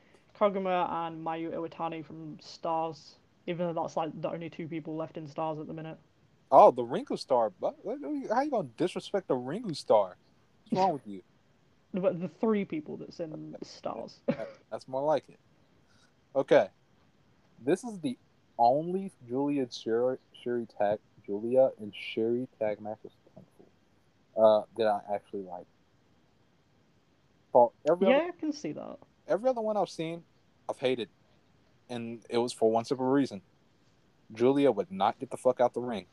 Speaker 2: Koguma and Mayu Iwatani from Stars. Even though that's like the only two people left in Stars at the minute.
Speaker 1: Oh, the Ringu Star. But how you gonna disrespect the Ringu Star? What's wrong with you?
Speaker 2: But the three people that's in Stars.
Speaker 1: that's more like it. Okay. This is the only Julia Shuri, Shuri tag Julia and Shuri tag match was. Uh, that I actually like. Every
Speaker 2: yeah,
Speaker 1: other,
Speaker 2: I can see that.
Speaker 1: every other one I've seen, I've hated, and it was for one simple reason: Julia would not get the fuck out the ring.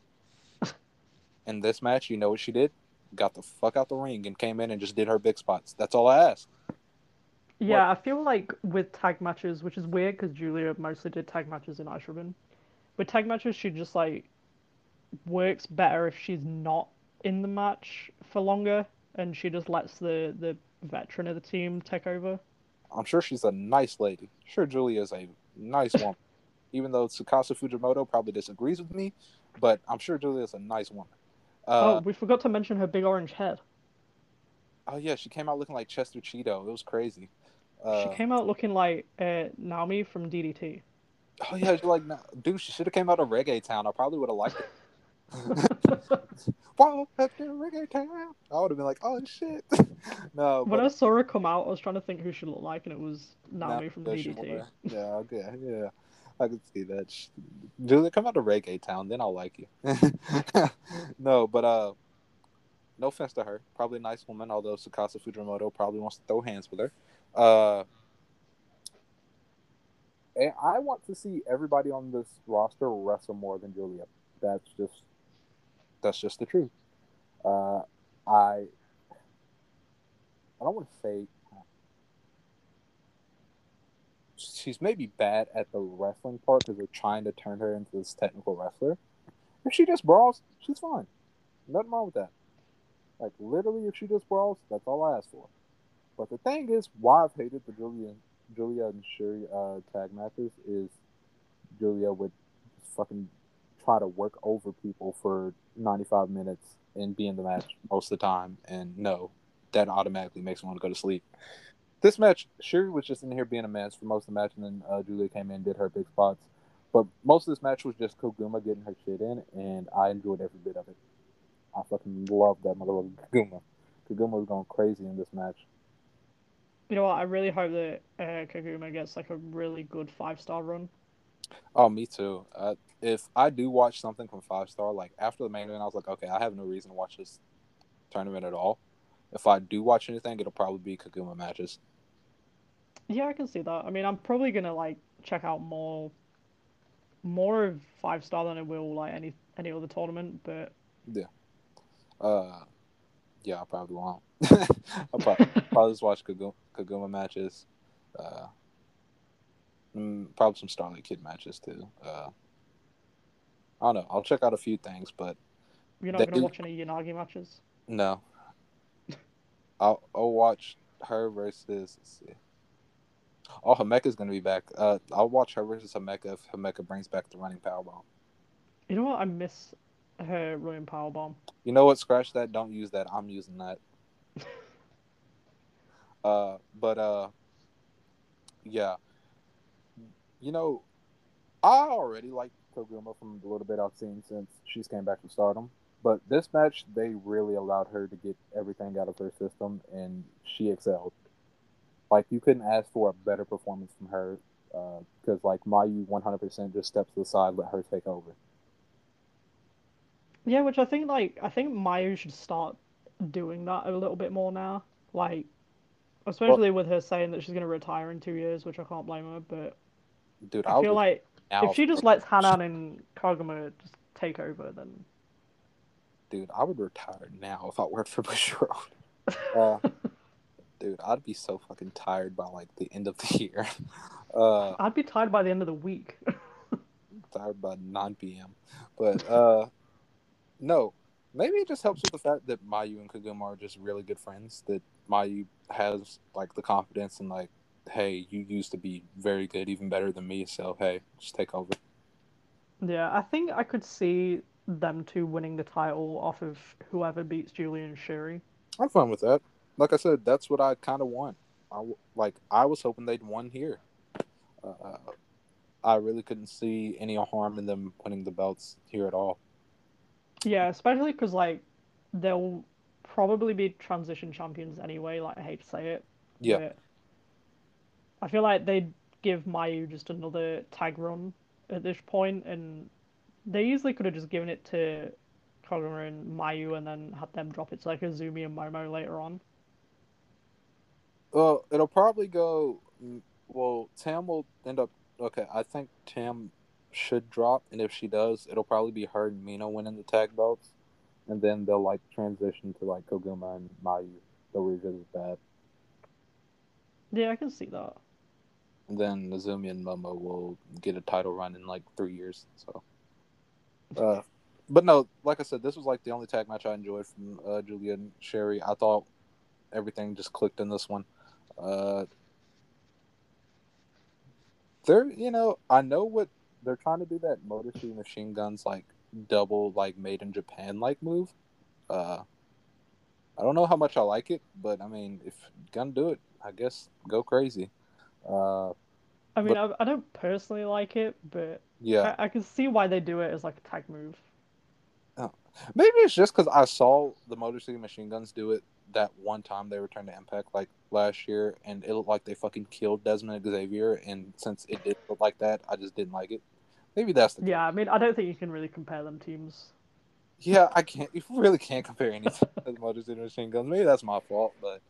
Speaker 1: In this match, you know what she did? Got the fuck out the ring and came in and just did her big spots. That's all I asked.
Speaker 2: Yeah, I feel like with tag matches, which is weird because Julia mostly did tag matches in Ice Ribbon. With tag matches, she just like works better if she's not in the match for longer, and she just lets the the veteran of the team take over.
Speaker 1: I'm sure she's a nice lady. Sure, Julia is a nice woman. Even though Tsukasa Fujimoto probably disagrees with me, but I'm sure Julia is a nice woman.
Speaker 2: oh,
Speaker 1: Uh,
Speaker 2: we forgot to mention her big orange head.
Speaker 1: oh, yeah, she came out looking like Chester Cheeto. It was crazy. Uh,
Speaker 2: she came out looking like uh, Naomi from DDT.
Speaker 1: oh yeah, she's like, dude, she should have came out of Reggae Town. I probably would have liked it. Wow, that's the Reggae Town. I would have been like, oh shit. no,
Speaker 2: when
Speaker 1: but
Speaker 2: I saw her come out, I was trying to think who she looked like, and it was Naomi from DDT.
Speaker 1: Yeah, okay, yeah. I can see that. Do they come out to Reggae Town, then I'll like you. no, but uh, no offense to her. Probably a nice woman, although Tsukasa Fujimoto probably wants to throw hands with her. Uh, and I want to see everybody on this roster wrestle more than Julia. That's just That's just the truth. Uh, I I don't want to say she's maybe bad at the wrestling part because they're trying to turn her into this technical wrestler. If she just brawls, she's fine. Nothing wrong with that. Like literally, if she just brawls, that's all I ask for. But the thing is, why I've hated the Julia, Julia and Shuri uh, tag matches is Julia would fucking try to work over people for 95 minutes and be in the match most of the time. And no, that automatically makes me want to go to sleep. This match, Shuri was just in here being a mess for most of the match, and then uh, Julia came in and did her big spots. But most of this match was just Koguma getting her shit in, and I enjoyed every bit of it. I fucking love that motherfucker Koguma. Koguma was going crazy in this match.
Speaker 2: You know what? I really hope that uh, Koguma gets like a really good five star run.
Speaker 1: Oh, me too. Uh, if I do watch something from five star, like after the main event, I was like, okay, I have no reason to watch this tournament at all. If I do watch anything, it'll probably be Koguma matches.
Speaker 2: Yeah, I can see that. I mean, I'm probably gonna like check out more, more of five star than I will like any any other tournament. But
Speaker 1: yeah, uh, yeah, I probably won't. I'll probably, probably just watch Koguma, Koguma matches. Uh, probably some Starlight Kid matches too. Uh, I don't know. I'll check out a few things, but
Speaker 2: you're not gonna watch any Unagi matches.
Speaker 1: No. I'll I'll watch her versus. Let's see. Oh, Himeka's gonna be back. Uh, I'll watch her versus Himeka if Himeka brings back the running power bomb.
Speaker 2: You know what? I miss her running power bomb.
Speaker 1: You know what? Scratch that. Don't use that. I'm using that. uh, but uh, yeah. You know, I already like Koguma from the little bit I've seen since she's came back to Stardom. But this match, they really allowed her to get everything out of her system, and she excelled. Like you couldn't ask for a better performance from her, because uh, like Mayu 100% just steps to the side, let her take over.
Speaker 2: Yeah, which I think like I think Mayu should start doing that a little bit more now. Like, especially well, with her saying that she's gonna retire in two years, which I can't blame her. But
Speaker 1: dude,
Speaker 2: I feel like if she just lets Hanan and Koguma just take over, then
Speaker 1: dude, I would retire now if I worked for Bushiroad. Uh, dude, I'd be so fucking tired by like the end of the year. Uh,
Speaker 2: I'd be tired by the end of the week.
Speaker 1: tired by 9 p.m. But uh, no, maybe it just helps with the fact that Mayu and Koguma are just really good friends. That Mayu has like the confidence and like, hey, you used to be very good, even better than me. So hey, just take over.
Speaker 2: Yeah, I think I could see them two winning the title off of whoever beats Julia and Shuri.
Speaker 1: I'm fine with that. Like I said, that's what I kind of want. I like I was hoping they'd won here. Uh, I really couldn't see any harm in them winning the belts here at all.
Speaker 2: Yeah, especially because like they'll probably be transition champions anyway. Like I hate to say it.
Speaker 1: Yeah.
Speaker 2: I feel like they'd give Mayu just another tag run at this point, and they easily could have just given it to Koguma and Mayu and then had them drop it to like Azumi and Momo later on.
Speaker 1: Well, it'll probably go. Mm, well, Tam will end up. Okay, I think Tam should drop, and if she does, it'll probably be her and Mina winning the tag belts, and then they'll like transition to like Koguma and Mayu. They'll revisit that.
Speaker 2: Yeah, I can see that.
Speaker 1: Then Azumi and Momo will get a title run in like three years. So. Uh, but no, like I said, this was like the only tag match I enjoyed from uh, Julia and Shuri. I thought everything just clicked in this one. Uh, they're, you know, I know what they're trying to do that Motor City Machine Guns like double like made in Japan like move. Uh, I don't know how much I like it, but I mean, if you're gonna do it, I guess go crazy. Uh,
Speaker 2: I mean, but, I, I don't personally like it, but
Speaker 1: yeah,
Speaker 2: I, I can see why they do it as like a tag move.
Speaker 1: Oh. Maybe it's just because I saw the Motor City Machine Guns do it that one time they returned to Impact like last year, and it looked like they fucking killed Desmond Xavier. And since it did look like that, I just didn't like it. Maybe that's the.
Speaker 2: Yeah, I mean, I don't think you can really compare them teams.
Speaker 1: Yeah, I can't. You really can't compare anything to Motor City Machine Guns. Maybe that's my fault, but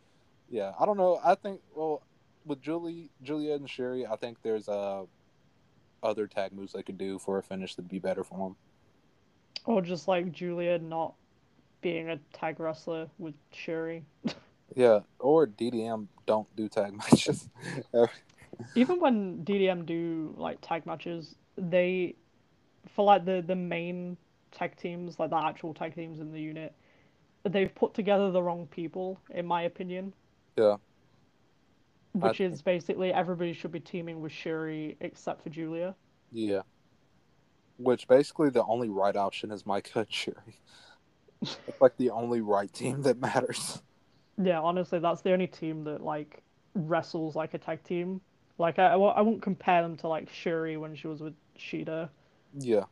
Speaker 1: yeah, I don't know. I think well, with Julie, Julia, and Shuri, I think there's uh other tag moves they could do for a finish that'd be better for them.
Speaker 2: Or just like Julia not being a tag wrestler with Shuri.
Speaker 1: Yeah, or DDM don't do tag matches.
Speaker 2: Even when DDM do like tag matches, they for like the the main tag teams, like the actual tag teams in the unit, they've put together the wrong people, in my opinion.
Speaker 1: Yeah.
Speaker 2: Which
Speaker 1: I-
Speaker 2: is basically everybody should be teaming with Shuri except for Julia.
Speaker 1: yeah. Which basically the only right option is Maika and Shuri. It's like the only right team that matters.
Speaker 2: Yeah, honestly, that's the only team that like wrestles like a tag team. Like I, I won't- compare them to like Shuri when she was with Sheeta,
Speaker 1: Yeah.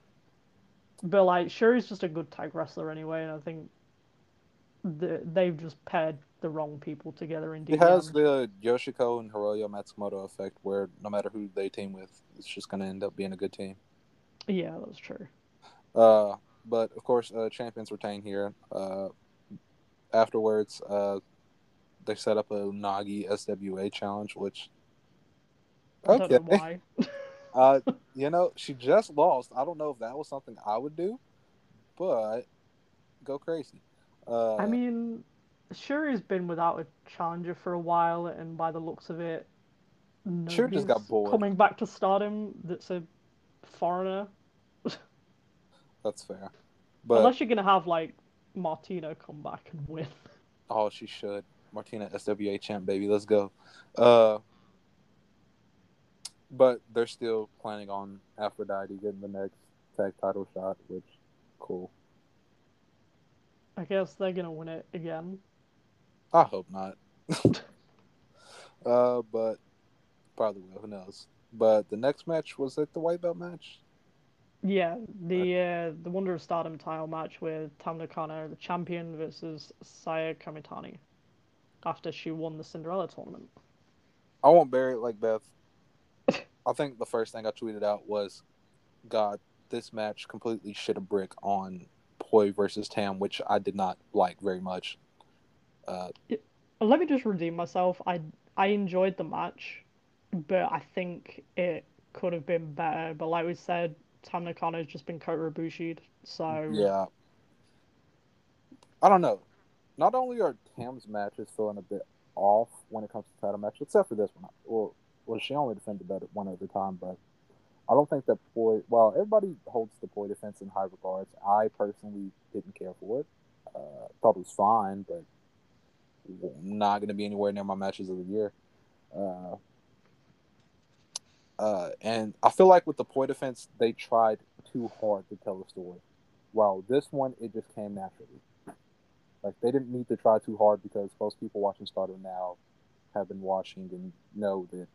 Speaker 2: but like Shuri's just a good tag wrestler anyway, and I think the, they've just paired the wrong people together in
Speaker 1: It has the Yoshiko and Hiroyo Matsumoto effect where no matter who they team with, it's just going to end up being a good team.
Speaker 2: Yeah, that's true.
Speaker 1: Uh, but of course, uh, champions retain here. Uh, afterwards, uh, they set up Unagi SWA challenge, which
Speaker 2: I don't know
Speaker 1: okay,
Speaker 2: why.
Speaker 1: uh, you know, she just lost. I don't know if that was something I would do, but go crazy. Uh,
Speaker 2: I mean, Shuri's been without a challenger for a while, and by the looks of it,
Speaker 1: Shuri just got bored.
Speaker 2: coming back to stardom that's a foreigner.
Speaker 1: that's fair. But
Speaker 2: Unless you're gonna have like Martina come back and win.
Speaker 1: Oh, she should. Martina SWA champ, baby. Let's go. Uh, but they're still planning on Aphrodite getting the next tag title shot, which cool.
Speaker 2: I guess they're gonna win it again.
Speaker 1: I hope not. uh, but probably will. Who knows? But the next match was it the white belt match?
Speaker 2: Yeah, the uh, the Wonder of Stardom title match with Tam Nakano, the champion, versus Saya Kamitani. After she won the Cinderella tournament.
Speaker 1: I won't bury it like Beth. I think the first thing I tweeted out was, "God, this match completely shit a brick on Poi versus Tam, which I did not like very much." Uh,
Speaker 2: Let me just redeem myself. I I enjoyed the match, but I think it could have been better. But like we said, Tam Nakano's just been Kota Ibushi'd, so
Speaker 1: yeah, I don't know. Not only are Tam's matches feeling a bit off when it comes to title match, except for this one. Well, well, she only defended that one a time, but I don't think that Poi. Well, everybody holds the Poi defense in high regards. I personally didn't care for it. Uh, thought it was fine, but not going to be anywhere near my matches of the year. Uh, uh, and I feel like with the Poi defense, they tried too hard to tell a story. While this one, it just came naturally. Like they didn't need to try too hard because most people watching Stardom now have been watching and know that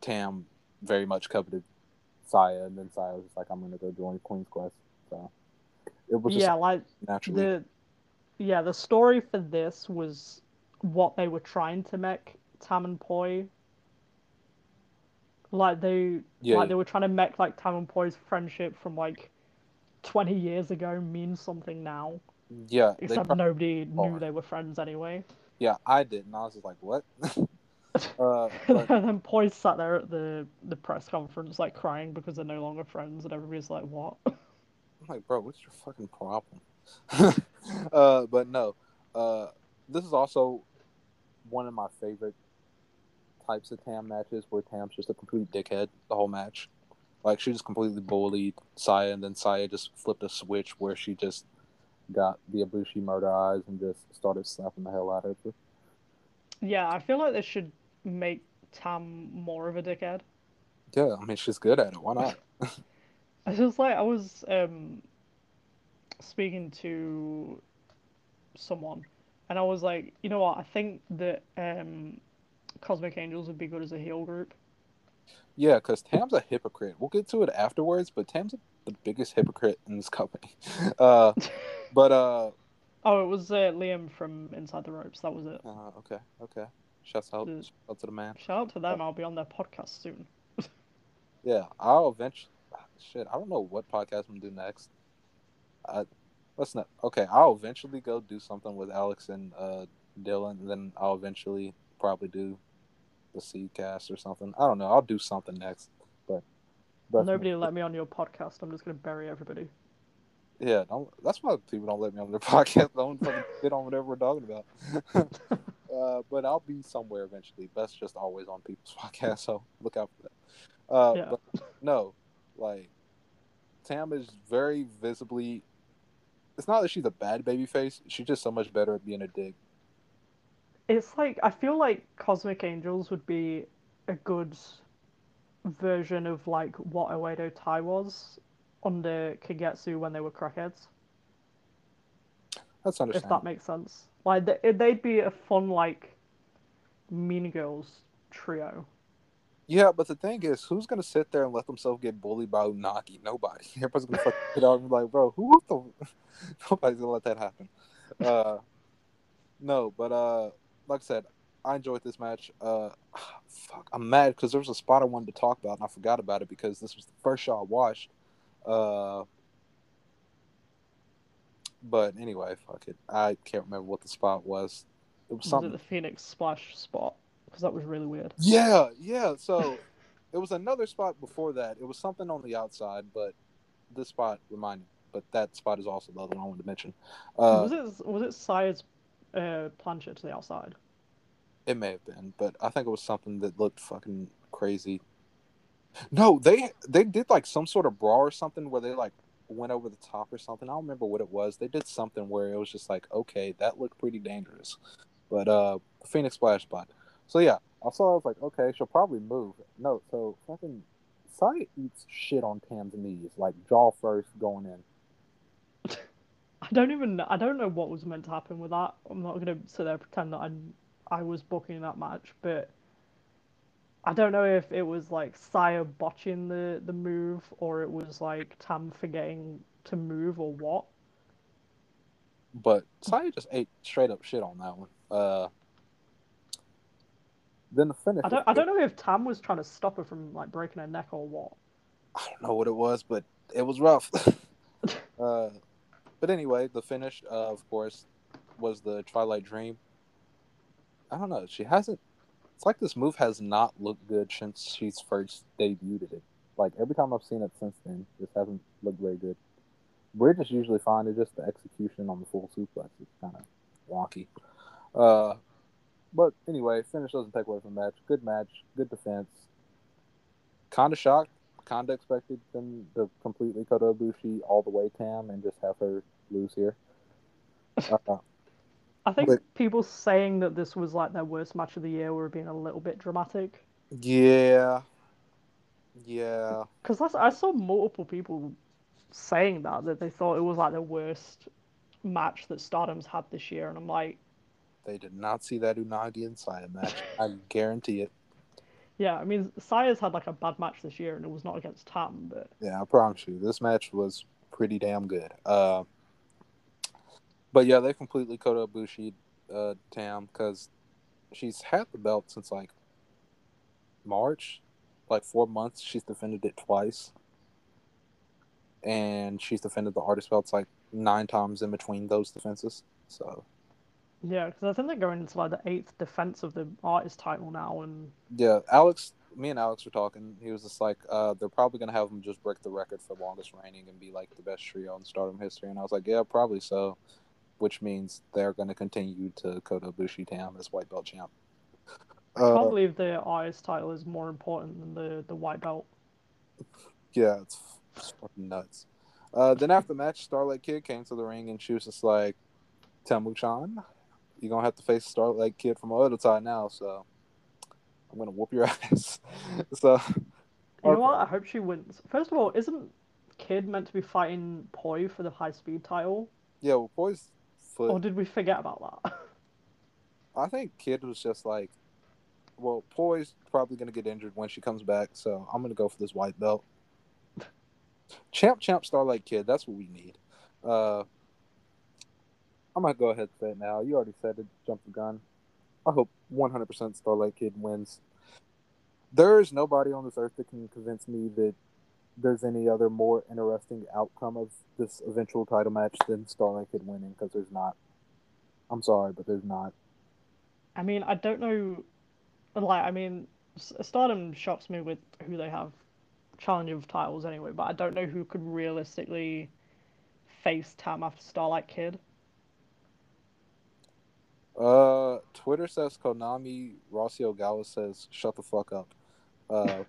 Speaker 1: Tam very much coveted Saya, and then Saya was just like, "I'm going to go join Queen's Quest." So it was just
Speaker 2: yeah, like
Speaker 1: naturally.
Speaker 2: the yeah the story for this was what they were trying to make Tam and Poi. Like they
Speaker 1: yeah,
Speaker 2: like they were trying to make like Tam and Poi's friendship from like twenty years ago mean something now.
Speaker 1: yeah,
Speaker 2: Except nobody knew they were friends anyway.
Speaker 1: yeah. I did, and I was just like, "What?" uh,
Speaker 2: and then Poi sat there at the the press conference like crying because they're no longer friends, and everybody's like, "What?"
Speaker 1: I'm like, bro, what's your fucking problem? uh, but no, uh, this is also one of my favorite types of Tam matches where Tam's just a complete dickhead the whole match. Like she just completely bullied Saya, and then Saya just flipped a switch where she just got the Ibushi murder eyes and just started slapping the hell out of her.
Speaker 2: yeah, I feel like this should make Tam more of a dickhead.
Speaker 1: Yeah, I mean she's good at it. Why not?
Speaker 2: I just like I was um speaking to someone, and I was like, you know what? I think that um Cosmic Angels would be good as a heel group.
Speaker 1: Yeah, because Tam's a hypocrite. We'll get to it afterwards, but Tam's the biggest hypocrite in this company. Uh, but uh,
Speaker 2: Oh, it was uh, Liam from Inside the Ropes. That was it.
Speaker 1: uh, okay, okay. Shouts out, shout out to the man.
Speaker 2: Shout out to them. I'll be on their podcast soon.
Speaker 1: Yeah, I'll eventually. Shit, I don't know what podcast I'm gonna do next. I let's not. Okay, I'll eventually go do something with Alex and uh, Dylan, and then I'll eventually probably do the Seedcast or something. I don't know. I'll do something next, but but
Speaker 2: Nobody let me on your podcast. I'm just gonna bury everybody.
Speaker 1: Yeah, don't, that's why people don't let me on their podcast. Don't fucking sit on whatever we're talking about. uh, but I'll be somewhere eventually. That's just always on people's podcast, so look out for that. Uh,
Speaker 2: Yeah.
Speaker 1: But no, like Tam is very visibly. It's not that she's a bad baby face. She's just so much better at being a dick.
Speaker 2: It's like I feel like Cosmic Angels would be a good version of like what Oedo Tai was under Kagetsu when they were crackheads.
Speaker 1: That's understandable.
Speaker 2: If that makes sense. Like they'd be a fun like Mean Girls trio.
Speaker 1: Yeah, but the thing is, who's gonna sit there and let themselves get bullied by Unagi? Nobody. Everybody's gonna fucking get out and be like, bro, who the? Nobody's gonna let that happen. Uh, no, but uh, like I said, I enjoyed this match. Uh, fuck, I'm mad because there was a spot I wanted to talk about and I forgot about it because this was the first show I watched. Uh, but anyway, fuck it. I can't remember what the spot was. It was
Speaker 2: Was
Speaker 1: something.
Speaker 2: it the Phoenix Splash spot? Because that was really weird.
Speaker 1: Yeah, yeah. So it was another spot before that. It was something on the outside, but this spot reminded. But that spot is also the other one I wanted to mention. Uh,
Speaker 2: was it was it Saya's uh, plancha to the outside?
Speaker 1: It may have been, but I think it was something that looked fucking crazy. No, they they did like some sort of brawl or something where they like went over the top or something. I don't remember what it was. They did something where it was just like, okay, that looked pretty dangerous. But uh Phoenix Splash spot. So yeah, also I was like, okay, she'll probably move. No, so fucking Saya eats shit on Tam's knees, like jaw first going in.
Speaker 2: I don't even I don't know what was meant to happen with that. I'm not gonna sit there and pretend that I I was booking that match, but I don't know if it was like Saya botching the the move or it was like Tam forgetting to move or what.
Speaker 1: But Saya just ate straight up shit on that one. Uh then the finish.
Speaker 2: I don't I don't know if Tam was trying to stop her from like breaking her neck or what.
Speaker 1: I don't know what it was, but it was rough. uh, but anyway, the finish, uh, of course, was the Twilight Dream. I don't know. She hasn't. It's like this move has not looked good since she's first debuted it. Like every time I've seen it since then, this hasn't looked very good. Bridge is usually fine. It's just the execution on the full suplex is kind of wonky. Uh, but anyway, finish doesn't take away from the match. Good match, good defense. Kind of shocked kind of expected them to completely Kota Ibushi all the way Tam and just have her lose here. Uh,
Speaker 2: I think
Speaker 1: But-
Speaker 2: people saying that this was like their worst match of the year were being a little bit dramatic.
Speaker 1: yeah, yeah,
Speaker 2: Because I saw multiple people saying that that they thought it was like the worst match that Stardom's had this year, and I'm like,
Speaker 1: they did not see that Unagi and Saya match. I guarantee it.
Speaker 2: yeah, I mean, Saya's had like a bad match this year, and it was not against Tam, but
Speaker 1: Yeah, I promise you, this match was pretty damn good. Uh, but yeah, they completely Kota Ibushi, uh, Tam, because she's had the belt since like March, like four months. She's defended it twice, and she's defended the artist belts like nine times in between those defenses. So
Speaker 2: yeah, because I think they're going into like the eighth defense of the artist title now, and
Speaker 1: yeah, Alex, me and Alex were talking. He was just like, uh, they're probably gonna have them just break the record for longest reigning and be like the best trio in Stardom history. And I was like, yeah, probably so. Which means they're gonna continue to Kota Ibushi Tam as white belt champ.
Speaker 2: I can't
Speaker 1: Uh,
Speaker 2: believe the artist title is more important than the the white belt.
Speaker 1: yeah, it's, it's fucking nuts. Uh, then after the match, Starlight Kid came to the ring and she was just like, Temu-chan, you're gonna have to face Starlight Kid from other side now, so I'm gonna whoop your ass. so
Speaker 2: You know
Speaker 1: Okay.
Speaker 2: what? I hope she wins. First of all, isn't Kid meant to be fighting Poi for the high speed title,
Speaker 1: yeah, well, boys foot.
Speaker 2: or did we forget about that?
Speaker 1: I think Kid was just like, well, Poi's probably going to get injured when she comes back, so I'm going to go for this white belt. Champ, champ, Starlight Kid. That's what we need. Uh, I'm to go ahead and say it now. You already said it. Jump the gun. I hope 100% Starlight Kid wins. There is nobody on this earth that can convince me that there's any other more interesting outcome of this eventual title match than Starlight Kid winning, because there's not. I'm sorry, but there's not.
Speaker 2: I mean, I don't know. Like, I mean, Stardom shocks me with who they have challenging of titles anyway, but I don't know who could realistically face Tam after Starlight Kid?
Speaker 1: Uh, Twitter says Konami. Rossi Ogawa says shut the fuck up. Uh,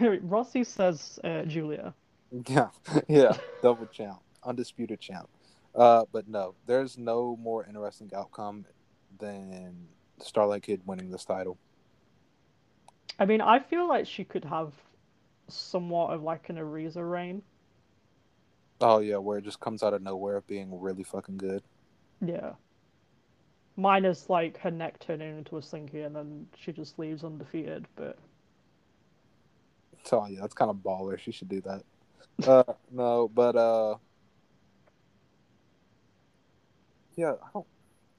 Speaker 2: Rossi says uh, Julia.
Speaker 1: yeah, yeah, double champ, undisputed champ. Uh, but no, there's no more interesting outcome than Starlight Kid winning this title.
Speaker 2: I mean, I feel like she could have somewhat of like an Arisa reign.
Speaker 1: Oh yeah, where it just comes out of nowhere being really fucking good.
Speaker 2: Yeah. Minus like her neck turning into a slinky and then she just leaves undefeated, but
Speaker 1: telling you, that's kind of baller. She should do that. Uh, no, but uh, yeah, I don't,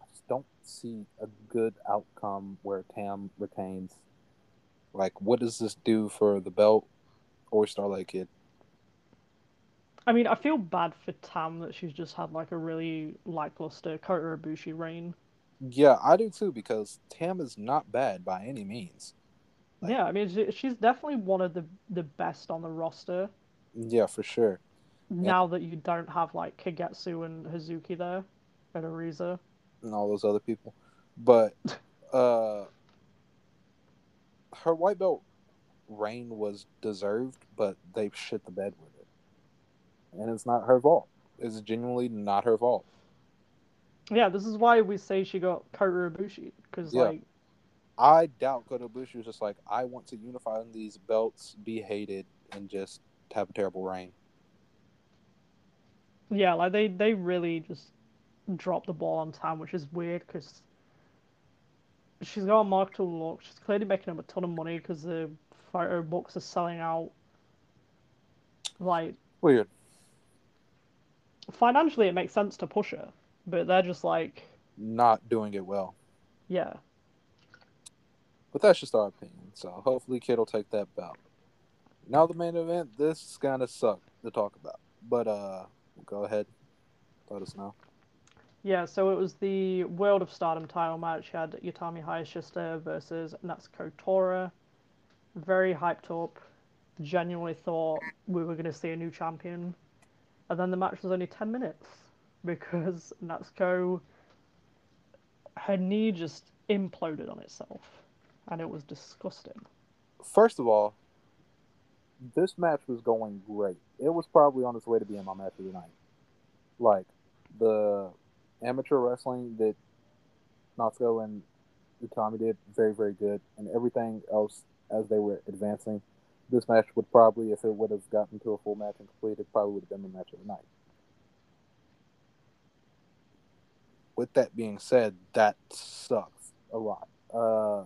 Speaker 1: I just don't see a good outcome where Tam retains. Like, what does this do for the belt or Starlight Kid?
Speaker 2: I mean, I feel bad for Tam that she's just had like a really lackluster Kota Ibushi reign.
Speaker 1: Yeah, I do too because Tam is not bad by any means.
Speaker 2: Like, yeah, I mean, she's definitely one of the the best on the roster.
Speaker 1: Yeah, for sure.
Speaker 2: Now that you don't have like Kagetsu and Hazuki there, and Arisa,
Speaker 1: and all those other people, but uh, her white belt reign was deserved, but they shit the bed with it, and it's not her fault. It's genuinely not her fault.
Speaker 2: Yeah, this is why we say she got Kota Ibushi because yeah. like
Speaker 1: I doubt Kota Ibushi was just like I want to unify on these belts, be hated, and just have a terrible reign.
Speaker 2: Yeah, like they they really just dropped the ball on time, which is weird because she's got a marketable look. She's clearly making up a ton of money because the photo books are selling out. Like
Speaker 1: weird.
Speaker 2: Financially, it makes sense to push her but they're just like
Speaker 1: not doing it well.
Speaker 2: Yeah.
Speaker 1: But that's just our opinion. So hopefully Kid will take that belt. Now the main event, this is gonna suck to talk about. But uh go ahead. Let us know.
Speaker 2: Yeah, so it was the World of Stardom title match. You had Utami Hayashishita versus Natsuko Tora. Very hyped up. Genuinely thought we were going to see a new champion. And then the match was only 10 minutes because Natsuko, her knee just imploded on itself, and it was disgusting.
Speaker 1: First of all, this match was going great. It was probably on its way to being my match of the night. Like the amateur wrestling that Natsuko and Utami did, very very good, and everything else as they were advancing. This match would probably, if it would have gotten to a full match and completed, probably would have been the match of the night. With that being said, that sucks a lot. Uh,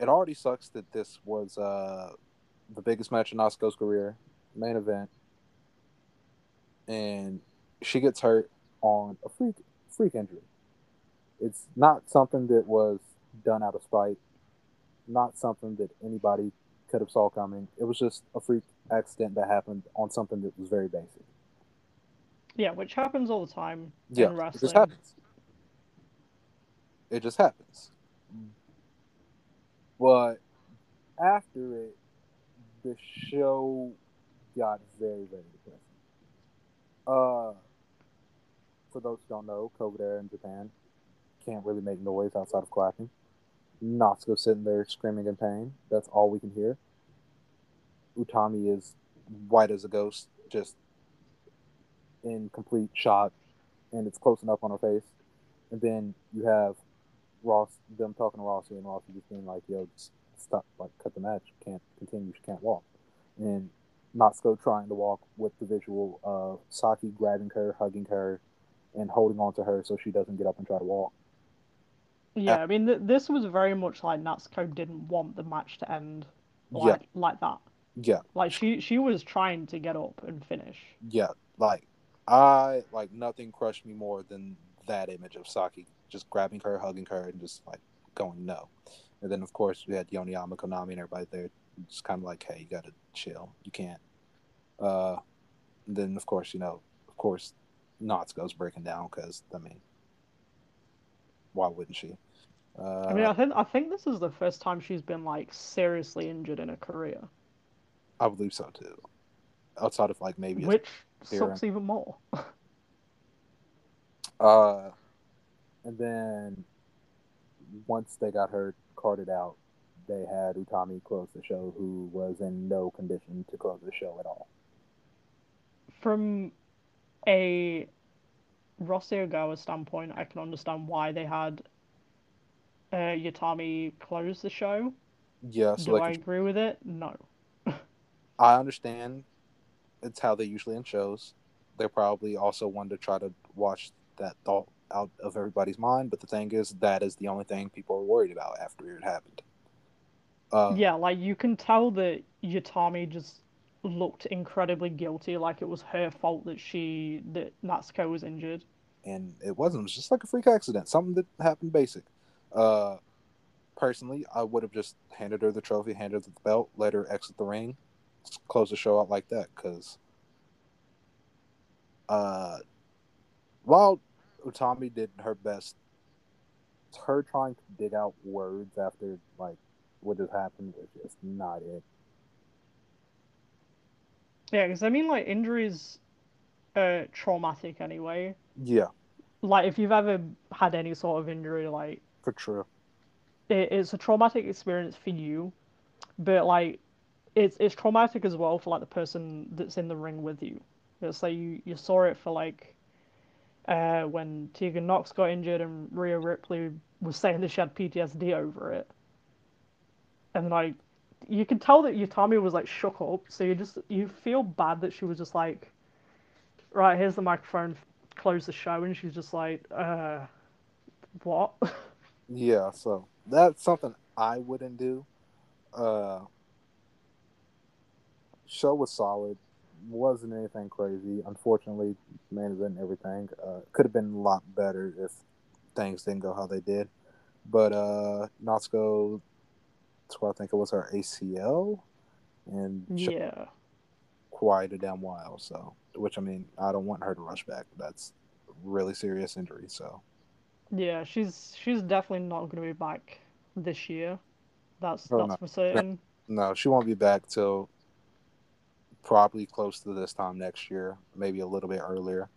Speaker 1: it already sucks that this was uh, the biggest match in Asuka's career, main event, and she gets hurt on a freak freak injury. It's not something that was done out of spite, not something that anybody could have saw coming. It was just a freak accident that happened on something that was very basic.
Speaker 2: Yeah, which happens all the time
Speaker 1: yeah,
Speaker 2: in wrestling.
Speaker 1: It just happens. It just happens. But after it, the show got very, very depressing. Uh, for those who don't know, COVID era in Japan can't really make noise outside of clapping. Natsuko sitting there screaming in pain. That's all we can hear. Utami is white as a ghost, just in complete shot, and it's close enough on her face. And then you have Ross, them talking to Rossi, and Rossi just being like, "Yo, just stop, like, cut the match. Can't continue. She can't walk." And Natsuko trying to walk with the visual of Saki grabbing her, hugging her, and holding on to her so she doesn't get up and try to walk.
Speaker 2: Yeah, I mean, th- this was very much like Natsuko didn't want the match to end like, yeah. like that.
Speaker 1: Yeah.
Speaker 2: Like she she was trying to get up and finish.
Speaker 1: Yeah, like I like nothing crushed me more than that image of Saki just grabbing her, hugging her, and just like going no. And then of course we had Yoneyama, Konami, and everybody there, just kind of like, hey, you gotta chill. You can't. Uh, then of course you know, of course, goes breaking down because I mean, why wouldn't she?
Speaker 2: Uh, I mean, I think I think this is the first time she's been like seriously injured in a career.
Speaker 1: I believe so too. outside of like maybe
Speaker 2: which sucks even more.
Speaker 1: uh, and then once they got her carted out, they had Utami close the show, who was in no condition to close the show at all.
Speaker 2: From a Rossi Ogawa standpoint, I can understand why they had uh, Utami close the show.
Speaker 1: Yeah, so
Speaker 2: Do
Speaker 1: like
Speaker 2: I agree with it? No.
Speaker 1: I understand it's how they usually end shows. They probably also wanted to try to wash that thought out of everybody's mind, but the thing is, that is the only thing people are worried about after it happened. Uh,
Speaker 2: Yeah, like you can tell that Utami just looked incredibly guilty, like it was her fault that she that Natsuko was injured.
Speaker 1: and it wasn't. It was just like a freak accident, something that happened basic. Uh, personally, I would have just handed her the trophy, handed her the belt, let her exit the ring, close the show out like that. Because, uh, while Utami did her best, her trying to dig out words after like what just happened was just not it.
Speaker 2: Yeah, because I mean, like injuries are traumatic anyway.
Speaker 1: Yeah,
Speaker 2: Like if you've ever had any sort of injury, like
Speaker 1: for sure.
Speaker 2: it, it's a traumatic experience for you, but like it's it's traumatic as well for like the person that's in the ring with you. It's like you you saw it for like uh when Tegan Nox got injured and Rhea Ripley was saying that she had PTSD over it, and like you can tell that Utami was like shook up. So you just you feel bad that she was just like, right, here's the microphone, close the show, and she's just like, uh, what?
Speaker 1: Yeah, so that's something I wouldn't do. Uh show was solid. Wasn't anything crazy. Unfortunately, main event and everything. Uh could have been a lot better if things didn't go how they did. But uh Natsuko I think it was her ACL and
Speaker 2: yeah.
Speaker 1: quite a damn while, so which I mean, I don't want her to rush back. That's a really serious injury, so
Speaker 2: Yeah, she's she's definitely not going to be back this year. That's
Speaker 1: Oh,
Speaker 2: that's
Speaker 1: no.
Speaker 2: for certain.
Speaker 1: No, she won't be back till probably close to this time next year, maybe a little bit earlier.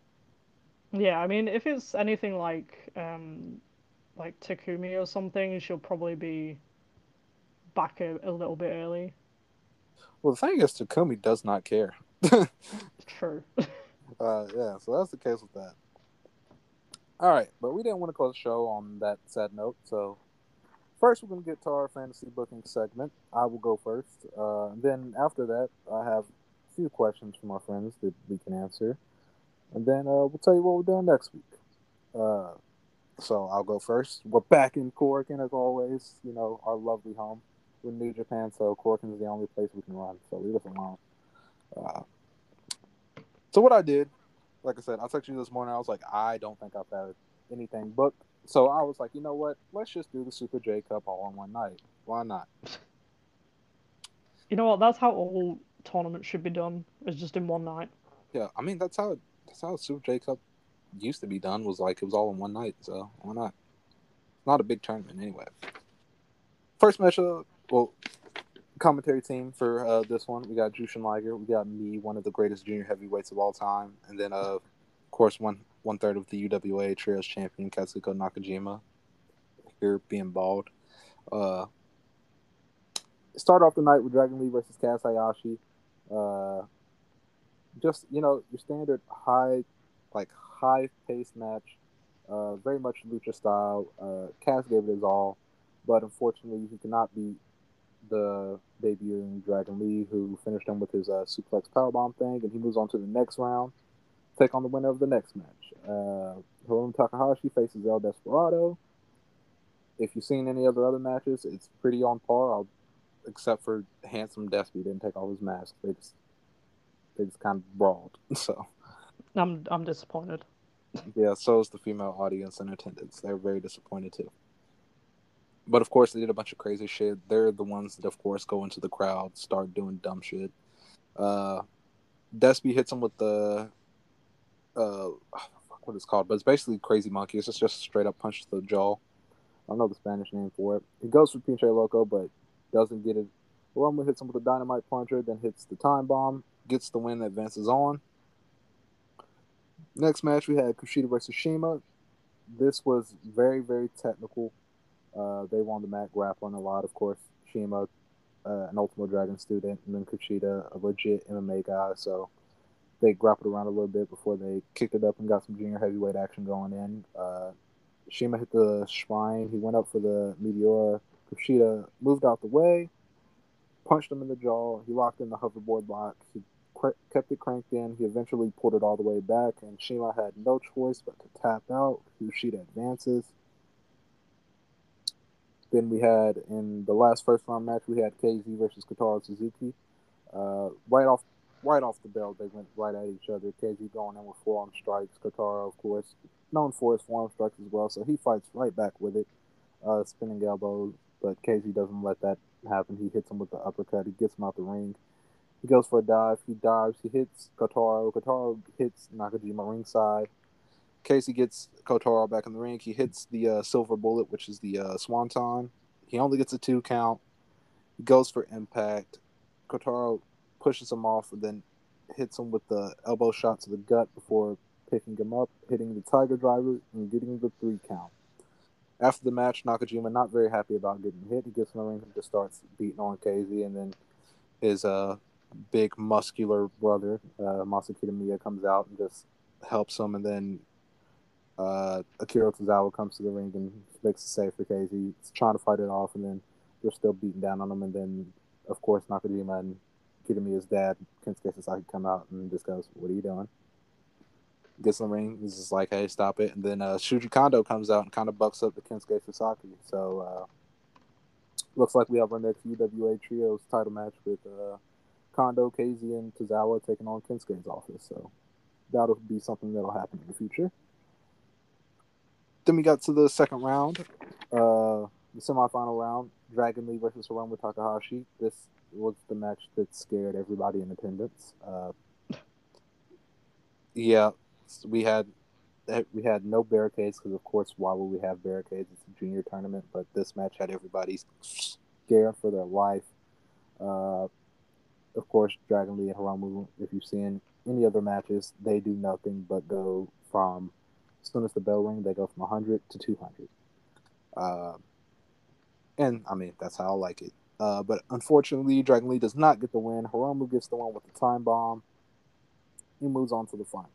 Speaker 2: Yeah, I mean, if it's anything like um like Takumi or something, she'll probably be back a, a little bit early.
Speaker 1: Well, the thing is, Takumi does not care.
Speaker 2: True.
Speaker 1: uh, yeah, so that's the case with that. All right, but we didn't want to close the show on that sad note, so first we're going to get to our fantasy booking segment. I will go first. Uh, then after that, I have few questions from our friends that we can answer, and then uh, we'll tell you what we're doing next week. Uh, so I'll go first. We're back in Korakuen as always. You know our lovely home. We're New Japan, so Korakuen is the only place we can run. So leave us alone. Uh, so what I did, like I said, I texted you this morning. I was like, I don't think I've had anything booked. So I was like, you know what? Let's just do the Super J Cup all in one night. Why not?
Speaker 2: You know what? That's how all tournaments should be done. Is just in one night.
Speaker 1: Yeah, I mean that's how that's how Super J Cup used to be done. Was like it was all in one night. So why not? Not a big tournament anyway. First matchup, well, commentary team for uh, this one. We got Jushin Liger. We got me, one of the greatest junior heavyweights of all time, and then uh, of course one one third of the UWA Trios champion Katsuhiko Nakajima. Here being bald. Uh, start off the night with Dragon Lee versus Kaz Hayashi. Uh, just you know your standard high, like high pace match. Uh, very much lucha style. Uh, Kaz gave it his all, but unfortunately he could not beat the debuting Dragon Lee, who finished him with his uh, suplex powerbomb thing, and he moves on to the next round, take on the winner of the next match. Uh, Hiromu Takahashi faces El Desperado. If you've seen any of the other matches, it's pretty on par. I'll, except for handsome Despy didn't take off his mask. They just they just kind of brawled. So
Speaker 2: I'm I'm disappointed.
Speaker 1: yeah, so is the female audience in attendance. They're very disappointed too. But of course, they did a bunch of crazy shit. They're the ones that, of course, go into the crowd, start doing dumb shit. Uh, Despy hits him with the uh, what it's called, but it's basically crazy monkey. It's just just straight up punch to the jaw. I don't know the Spanish name for it. He goes for Pinche Loco, but doesn't get it. Roman hits him with a Dynamite Plunger, then hits the time bomb. gets the win, advances on. Next match, we had Kushida versus CIMA. This was very, very technical. Uh, they won the mat grappling a lot, of course. CIMA, uh, an Ultimo Dragon student, and then Kushida, a legit MMA guy. So they grappled around a little bit before they kicked it up and got some junior heavyweight action going in. Uh, CIMA hit the spine. He went up for the Meteora. Kushida moved out the way, punched him in the jaw. He locked in the hoverboard lock. He kept it cranked in. He eventually pulled it all the way back, and CIMA had no choice but to tap out. Kushida advances. Then we had in the last first round match, we had KZ versus Kotaro Suzuki. Uh, right off, right off the bell, they went right at each other. KZ going in with forearm strikes. Kotaro, of course, known for his forearm strikes as well, so he fights right back with it. Uh, spinning elbows, but KZ doesn't let that happen. He hits him with the uppercut. He gets him out the ring. He goes for a dive. He dives. He hits Kotaro. Kotaro hits Nakajima ringside. KZ gets Kotaro back in the ring. He hits the uh, silver bullet, which is the uh, swanton. He only gets a two count. He goes for impact. Kotaro pushes him off and then hits him with the elbow shot to the gut before picking him up, hitting the Tiger Driver, and getting the three count. After the match, Nakajima not very happy about getting hit. He gets in the ring and just starts beating on KZ, and then his uh, big muscular brother, uh, Masaki Kitamiya, comes out and just helps him, and then uh, Akira Tozawa comes to the ring and makes a save for KZ. He's trying to fight it off, and then they're still beating down on him, and then of course Nakajima and Kitamiya's dad, Kensuke Sasaki, come out and just goes, "What are you doing?" Gets in the ring. He's just like, hey, stop it. And then uh, Shuji Kondo comes out and kind of bucks up the Kensuke Sasaki. So uh, looks like we have our next UWA Trios title match with uh, Kondo, KZ, and Tozawa taking on Kensuke's office. So that'll be something that'll happen in the future. Then we got to the second round, uh, the semifinal round, Dragon Lee versus Hiromu Takahashi. This was the match that scared everybody in attendance. Uh, yeah, we had we had no barricades because of course why would we have barricades? It's a junior tournament but this match had everybody scared for their life. Uh, of course dragon lee and Hiromu if you've seen any other matches they do nothing but go from as soon as the bell ring they go from 100 to 200 uh, and i mean that's how i like it. Uh, but unfortunately dragon lee does not get the win. Hiromu gets the one with the time bomb. He moves on to the final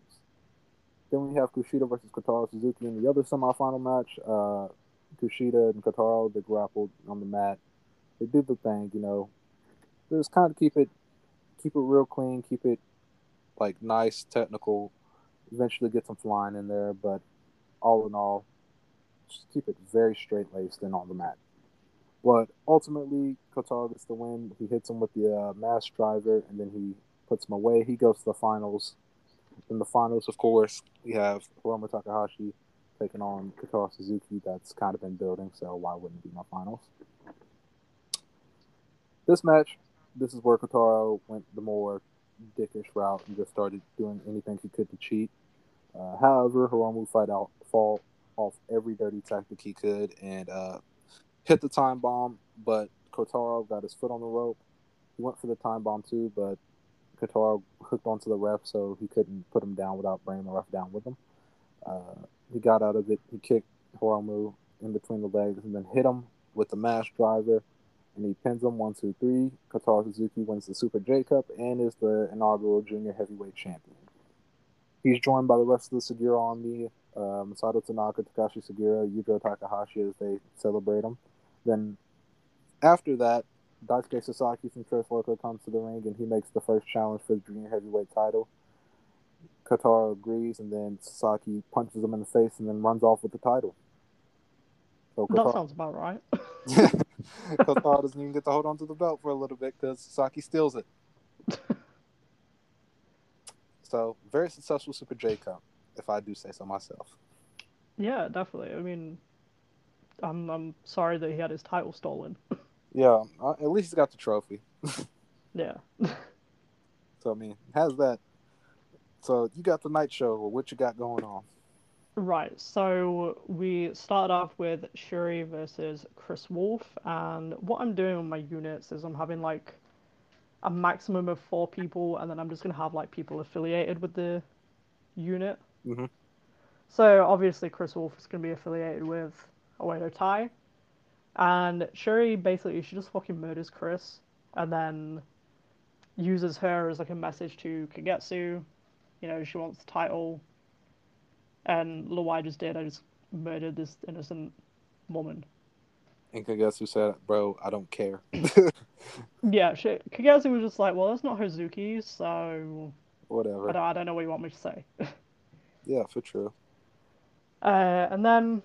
Speaker 1: then we have Kushida versus Kotaro Suzuki in the other semifinal match. Uh, Kushida and Kotaro they grappled on the mat. They did the thing, you know. Just kind of keep it, keep it real clean, keep it like nice, technical. Eventually get some flying in there, but all in all, just keep it very straight laced and on the mat. But ultimately, Kotaro gets the win. He hits him with the uh, mass driver, and then he puts him away. He goes to the finals in the finals, of course, we have Hiromu Takahashi taking on Kotaro Suzuki. That's kind of been building, so why wouldn't it be my finals? This match, this is where Kotaro went the more dickish route and just started doing anything he could to cheat. Uh, however, Hiromu fight out, fall off every dirty tactic he could and uh, hit the time bomb, but Kotaro got his foot on the rope. He went for the time bomb too, but Kotaro hooked onto the ref, so he couldn't put him down without bringing the ref down with him. Uh, he got out of it. He kicked Hiromu in between the legs and then hit him with the mash driver, and he pins him one, two, three. Kotaro Suzuki wins the Super J Cup and is the inaugural junior heavyweight champion. He's joined by the rest of the Sugiura Army, uh, Masato Tanaka, Takashi Sugiura, Yujiro Takahashi as they celebrate him. Then after that, Daisuke Sasaki from Loco comes to the ring and he makes the first challenge for the junior heavyweight title. Kotaro agrees, and then Sasaki punches him in the face and then runs off with the title.
Speaker 2: So Kotaro, that sounds about right.
Speaker 1: Kotaro doesn't even get to hold on to the belt for a little bit because Sasaki steals it. so, very successful Super J Cup, if I do say so myself.
Speaker 2: Yeah, definitely. I mean, I'm I'm sorry that he had his title stolen.
Speaker 1: Yeah, uh, at least he's got the trophy.
Speaker 2: yeah.
Speaker 1: so I mean, has that. So you got the night show. What you got going on?
Speaker 2: Right. So we start off with Shuri versus Kris Wolf, and what I'm doing on my units is I'm having like a maximum of four people, and then I'm just gonna have like people affiliated with the unit.
Speaker 1: Mhm.
Speaker 2: So obviously Kris Wolf is gonna be affiliated with Oedo Tai, and Shuri basically she just fucking murders Kris, and then uses her as like a message to Kagetsu. You know, she wants the title, and look what I just did. I just murdered this innocent woman.
Speaker 1: And Kagetsu said, "Bro, I don't care."
Speaker 2: Yeah, she, Kagetsu was just like, well, that's not Hazuki, so
Speaker 1: Whatever.
Speaker 2: I don't, I don't know what you want me to say.
Speaker 1: Yeah, for true.
Speaker 2: Uh, and then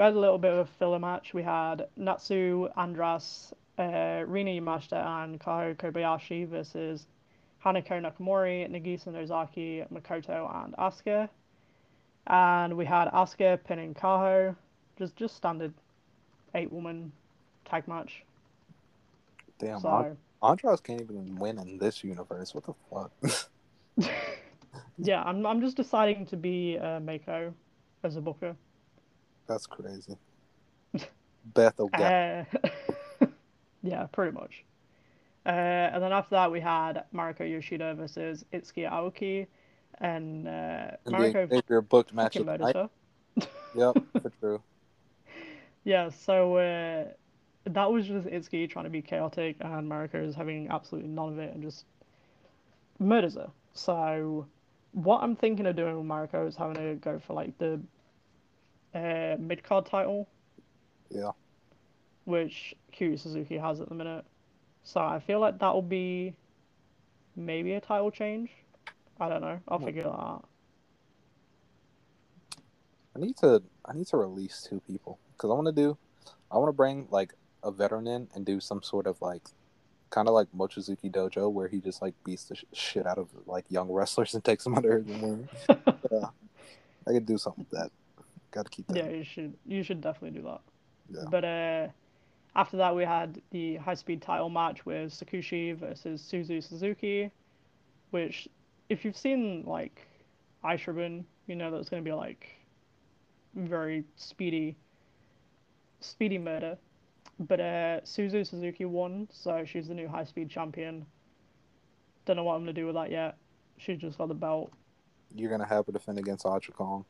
Speaker 2: we had a little bit of a filler match. We had Natsu, Andras, uh, Rina Yamashita, and Kaho Kobayashi versus Hanako Nakamori, Nagisa Nozaki, Makoto, and Asuka. And we had Asuka pinning Kaho, just just standard eight woman tag match.
Speaker 1: Damn,
Speaker 2: So
Speaker 1: An- Andras can't even win in this universe. What the fuck?
Speaker 2: yeah, I'm I'm just deciding to be uh, Mako as a booker.
Speaker 1: That's crazy. Beth O'Gallagher.
Speaker 2: Uh, yeah, pretty much. Uh, and then after that, we had Mariko Yoshida versus Itsuki Aoki, and uh,
Speaker 1: and
Speaker 2: Mariko
Speaker 1: Xavier booked match
Speaker 2: fucking
Speaker 1: of the night.
Speaker 2: her.
Speaker 1: Yep, for true.
Speaker 2: Yeah, so uh, that was just Itsuki trying to be chaotic, and Mariko is having absolutely none of it and just murders her. So, what I'm thinking of doing with Mariko is having her go for like the uh, mid card title.
Speaker 1: Yeah.
Speaker 2: Which Kyu Suzuki has at the minute. So I feel like that will be maybe a title change. I don't know. I'll
Speaker 1: Hmm.
Speaker 2: figure that out.
Speaker 1: I need to I need to release two people because I want to do I want to bring like a veteran in and do some sort of like kind of like Mochizuki Dojo where he just like beats the sh- shit out of like young wrestlers and takes them under his wing. Yeah, I could do something with that. Got to keep that.
Speaker 2: Yeah, you should you should definitely do that.
Speaker 1: Yeah.
Speaker 2: But uh, after that, we had the high speed title match with Tsukushi versus Suzu Suzuki, which, if you've seen like Ice Ribbon, you know that it's going to be like very speedy, speedy murder. But uh, Suzu Suzuki won, so she's the new high speed champion. Don't know what I'm going to do with that yet. She's just got the belt.
Speaker 1: You're gonna have her defend against Aja Kong.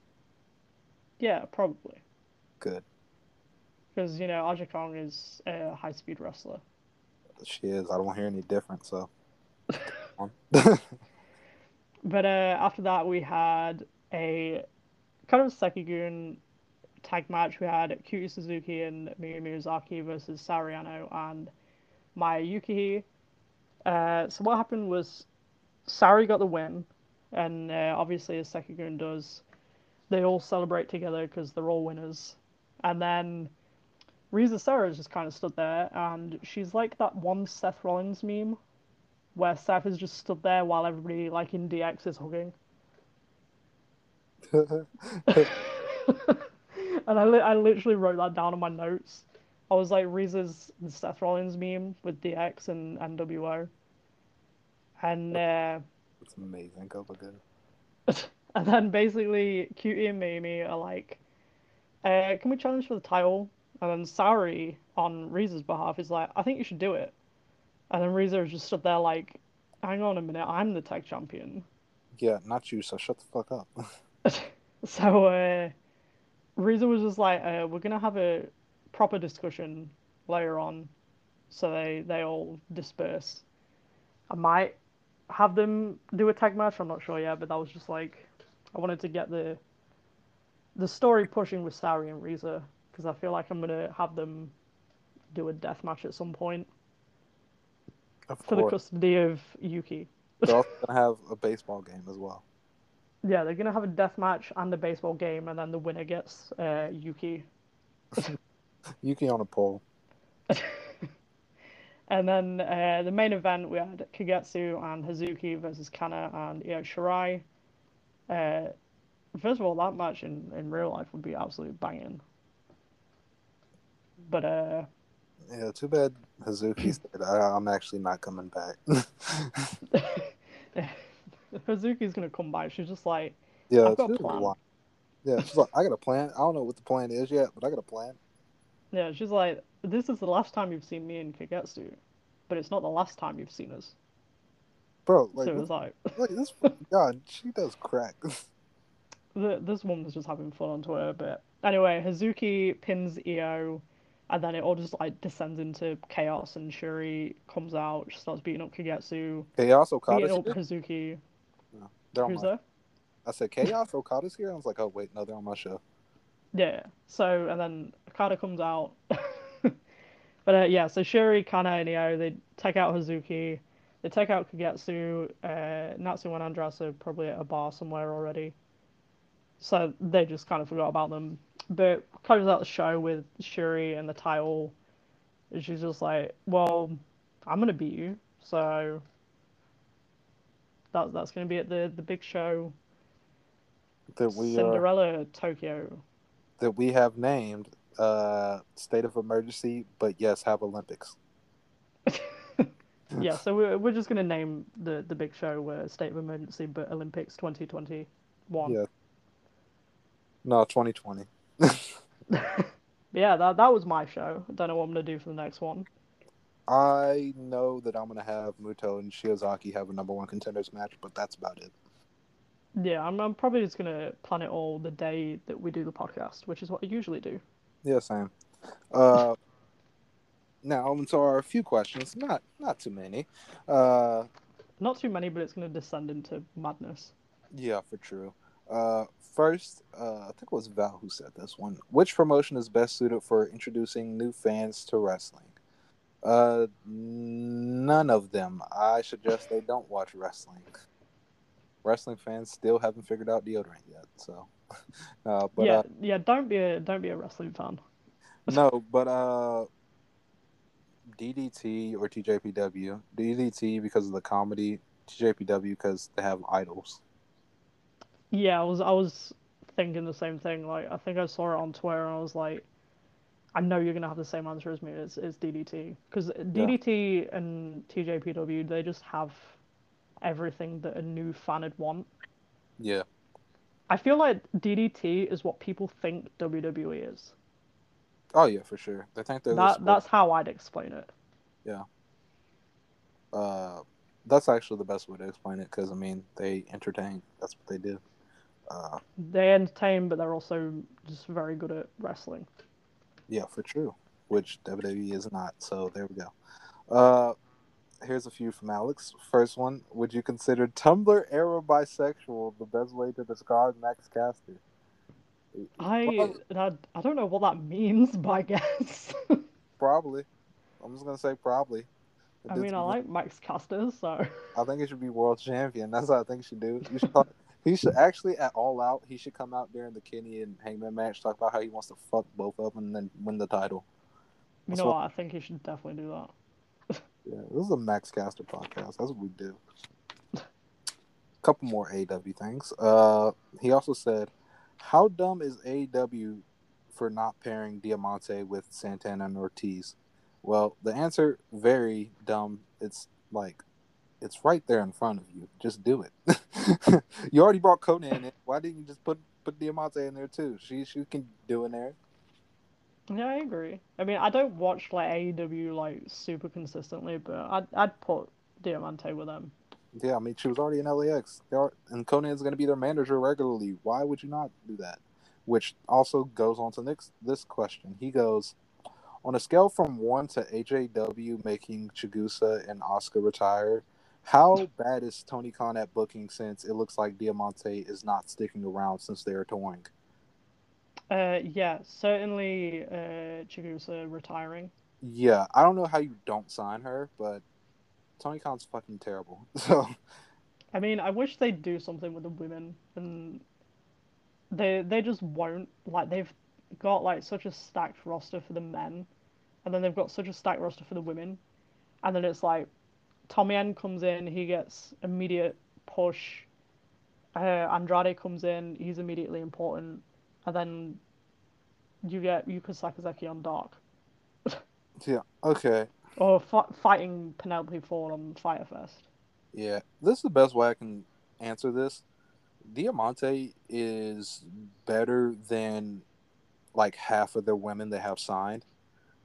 Speaker 2: Yeah, probably.
Speaker 1: Good.
Speaker 2: Because, you know, Aja Kong is a high speed wrestler.
Speaker 1: She is. I don't hear any different. So.
Speaker 2: But uh, after that, we had a kind of Sekigun tag match. We had Cutie Suzuki and Miyu Miyazaki versus Saori Anou and Maya Yukihi. Uh, so what happened was Saori got the win, and uh, obviously as Sekigun does, they all celebrate together because they're all winners. And then Risa Sera just kind of stood there, and she's like that one Seth Rollins meme where Seth has just stood there while everybody like in DX is hugging. and I, li- I literally wrote that down in my notes. I was like Risa's Seth Rollins meme with DX and NWO. And uh,
Speaker 1: it's amazing. Go look good.
Speaker 2: and then basically Cutie and Mimi are like, uh, can we challenge for the title? And then Saori on Risa's behalf is like, I think you should do it. And then Risa just stood there like, hang on a minute, I'm the tag champion.
Speaker 1: Yeah, not you. So shut the fuck up.
Speaker 2: so uh, Risa was just like, uh, we're gonna have a proper discussion later on. So they they all disperse. I might have them do a tag match. I'm not sure yet, but that was just like I wanted to get the the story pushing with Saori and Risa because I feel like I'm gonna have them do a death match at some point
Speaker 1: Of
Speaker 2: for the custody of Yuki.
Speaker 1: They're also gonna have a baseball game as well.
Speaker 2: Yeah, they're gonna have a death match and a baseball game, and then the winner gets uh, Yuki.
Speaker 1: Yuki on a pole.
Speaker 2: And then uh, the main event we had Kagetsu and Hazuki versus Kana and Io Shirai. Uh, first of all, that match in, in real life would be absolutely banging. But uh,
Speaker 1: Yeah, too bad Hazuki said I, I'm actually not coming back.
Speaker 2: Hazuki's gonna come by. She's just like,
Speaker 1: yeah,
Speaker 2: I've got a plan.
Speaker 1: lying. Yeah, she's like, I got a plan. I don't know what the plan is yet, but I got a plan.
Speaker 2: yeah, she's like, this is the last time you've seen me and Kagetsu, but it's not the last time you've seen us.
Speaker 1: Bro. Like,
Speaker 2: so it was like,
Speaker 1: like this. God, she does crack.
Speaker 2: the, this woman's just having fun on Twitter. But anyway, Hazuki pins Io, and then it all just like descends into chaos. And Shuri comes out, she starts beating up Kagetsu,
Speaker 1: Chaos
Speaker 2: beating
Speaker 1: Okada's
Speaker 2: up
Speaker 1: here.
Speaker 2: Hazuki.
Speaker 1: On
Speaker 2: Who's
Speaker 1: my,
Speaker 2: there?
Speaker 1: I said Chaos Okada's here. I was like, oh wait, no, they're on my show.
Speaker 2: Yeah. So and then Okada comes out. but uh, yeah, so Shuri, Kana, and Io they take out Hazuki. They take out Kagetsu. Uh, Natsu and Andras are probably at a bar somewhere already. So they just kind of forgot about them. But closes out the show with Shuri and the title. And she's just like, well, I'm gonna beat you. So that that's gonna be at the the big show,
Speaker 1: That we
Speaker 2: Cinderella Tokyo.
Speaker 1: that we have named uh state of emergency, but yes, have Olympics.
Speaker 2: yeah, so we're, we're just gonna name the the big show uh, state of emergency, but Olympics 2021.
Speaker 1: Yeah. No, 2020.
Speaker 2: yeah, that that was my show. I don't know what I'm gonna do for the next one.
Speaker 1: I know that I'm gonna have Muto and Shiozaki have a number one contenders match, but that's about it.
Speaker 2: Yeah, I'm I'm probably just gonna plan it all the day that we do the podcast, which is what I usually do.
Speaker 1: Yeah, same. Uh, now into our few questions. Not not too many. Uh,
Speaker 2: Not too many, but it's gonna descend into madness.
Speaker 1: yeah, for true. Uh, first, uh, I think it was Val who said this one. Which promotion is best suited for introducing new fans to wrestling? Uh, none of them. I suggest they don't watch wrestling. Wrestling fans still haven't figured out deodorant yet, so. Uh, but
Speaker 2: yeah,
Speaker 1: uh,
Speaker 2: yeah. Don't be a don't be a wrestling fan.
Speaker 1: no, but uh, DDT or TJPW. DDT because of the comedy. TJPW because they have idols.
Speaker 2: Yeah, I was I was thinking the same thing. Like I think I saw it on Twitter and I was like, I know you're gonna have the same answer as me. It's, it's DDT because DDT and TJPW they just have everything that a new fan would want.
Speaker 1: Yeah,
Speaker 2: I feel like DDT is what people think WWE is.
Speaker 1: Oh yeah, for sure. They think
Speaker 2: That that's how I'd explain it. Yeah.
Speaker 1: Uh, that's actually the best way to explain it because I mean they entertain. That's what they do. Uh,
Speaker 2: They entertain, but they're also just very good at wrestling.
Speaker 1: yeah, for true. Which WWE is not. So there we go. Uh, here's a few from Alex. First one: Would you consider Tumblr era bisexual the best way to describe Max Caster?
Speaker 2: I I, I don't know what that means, but I guess.
Speaker 1: Probably. I'm just gonna say probably.
Speaker 2: I mean, I like Max Caster, so
Speaker 1: I think he should be world champion. That's what I think he should do. You should talk, he should actually at All Out. He should come out during the Kenny and Hangman match, talk about how he wants to fuck both of them, and then win the title.
Speaker 2: you
Speaker 1: That's
Speaker 2: know
Speaker 1: what-
Speaker 2: what? I think he should definitely do that.
Speaker 1: Yeah, this is a Max Caster podcast. That's what we do. A Couple more AW things. Uh, he also said, "How dumb is AW for not pairing Diamante with Santana and Ortiz?" Well, the answer very dumb. It's like it's right there in front of you. Just do it. you already brought Konnan in. Why didn't you just put put Diamante in there too? She she can do in there.
Speaker 2: Yeah, I agree. I mean, I don't watch like AEW like super consistently, but I'd I'd put Diamante with them.
Speaker 1: Yeah, I mean, she was already in LAX, They are- and Konnan's going to be their manager regularly. Why would you not do that? Which also goes on to next this question. He goes, on a scale from one to AJW making Chigusa and Oscar retire, how bad is Tony Khan at booking since it looks like Diamante is not sticking around since they are touring?
Speaker 2: Uh, yeah, certainly uh, Chigusa retiring.
Speaker 1: Yeah, I don't know how you don't sign her, but Tony Khan's fucking terrible. So
Speaker 2: I mean, I wish they'd do something with the women, and they they just won't. Like they've got like such a stacked roster for the men, and then they've got such a stacked roster for the women, and then it's like Tommy End comes in, he gets immediate push. Uh, Andrade comes in, he's immediately important, and then you get Yuka Sakazaki on Dark,
Speaker 1: yeah, okay.
Speaker 2: Or f- fighting Penelope Ford on Fighter Fest.
Speaker 1: Yeah, this is the best way I can answer this. Diamante is better than like half of the women they have signed.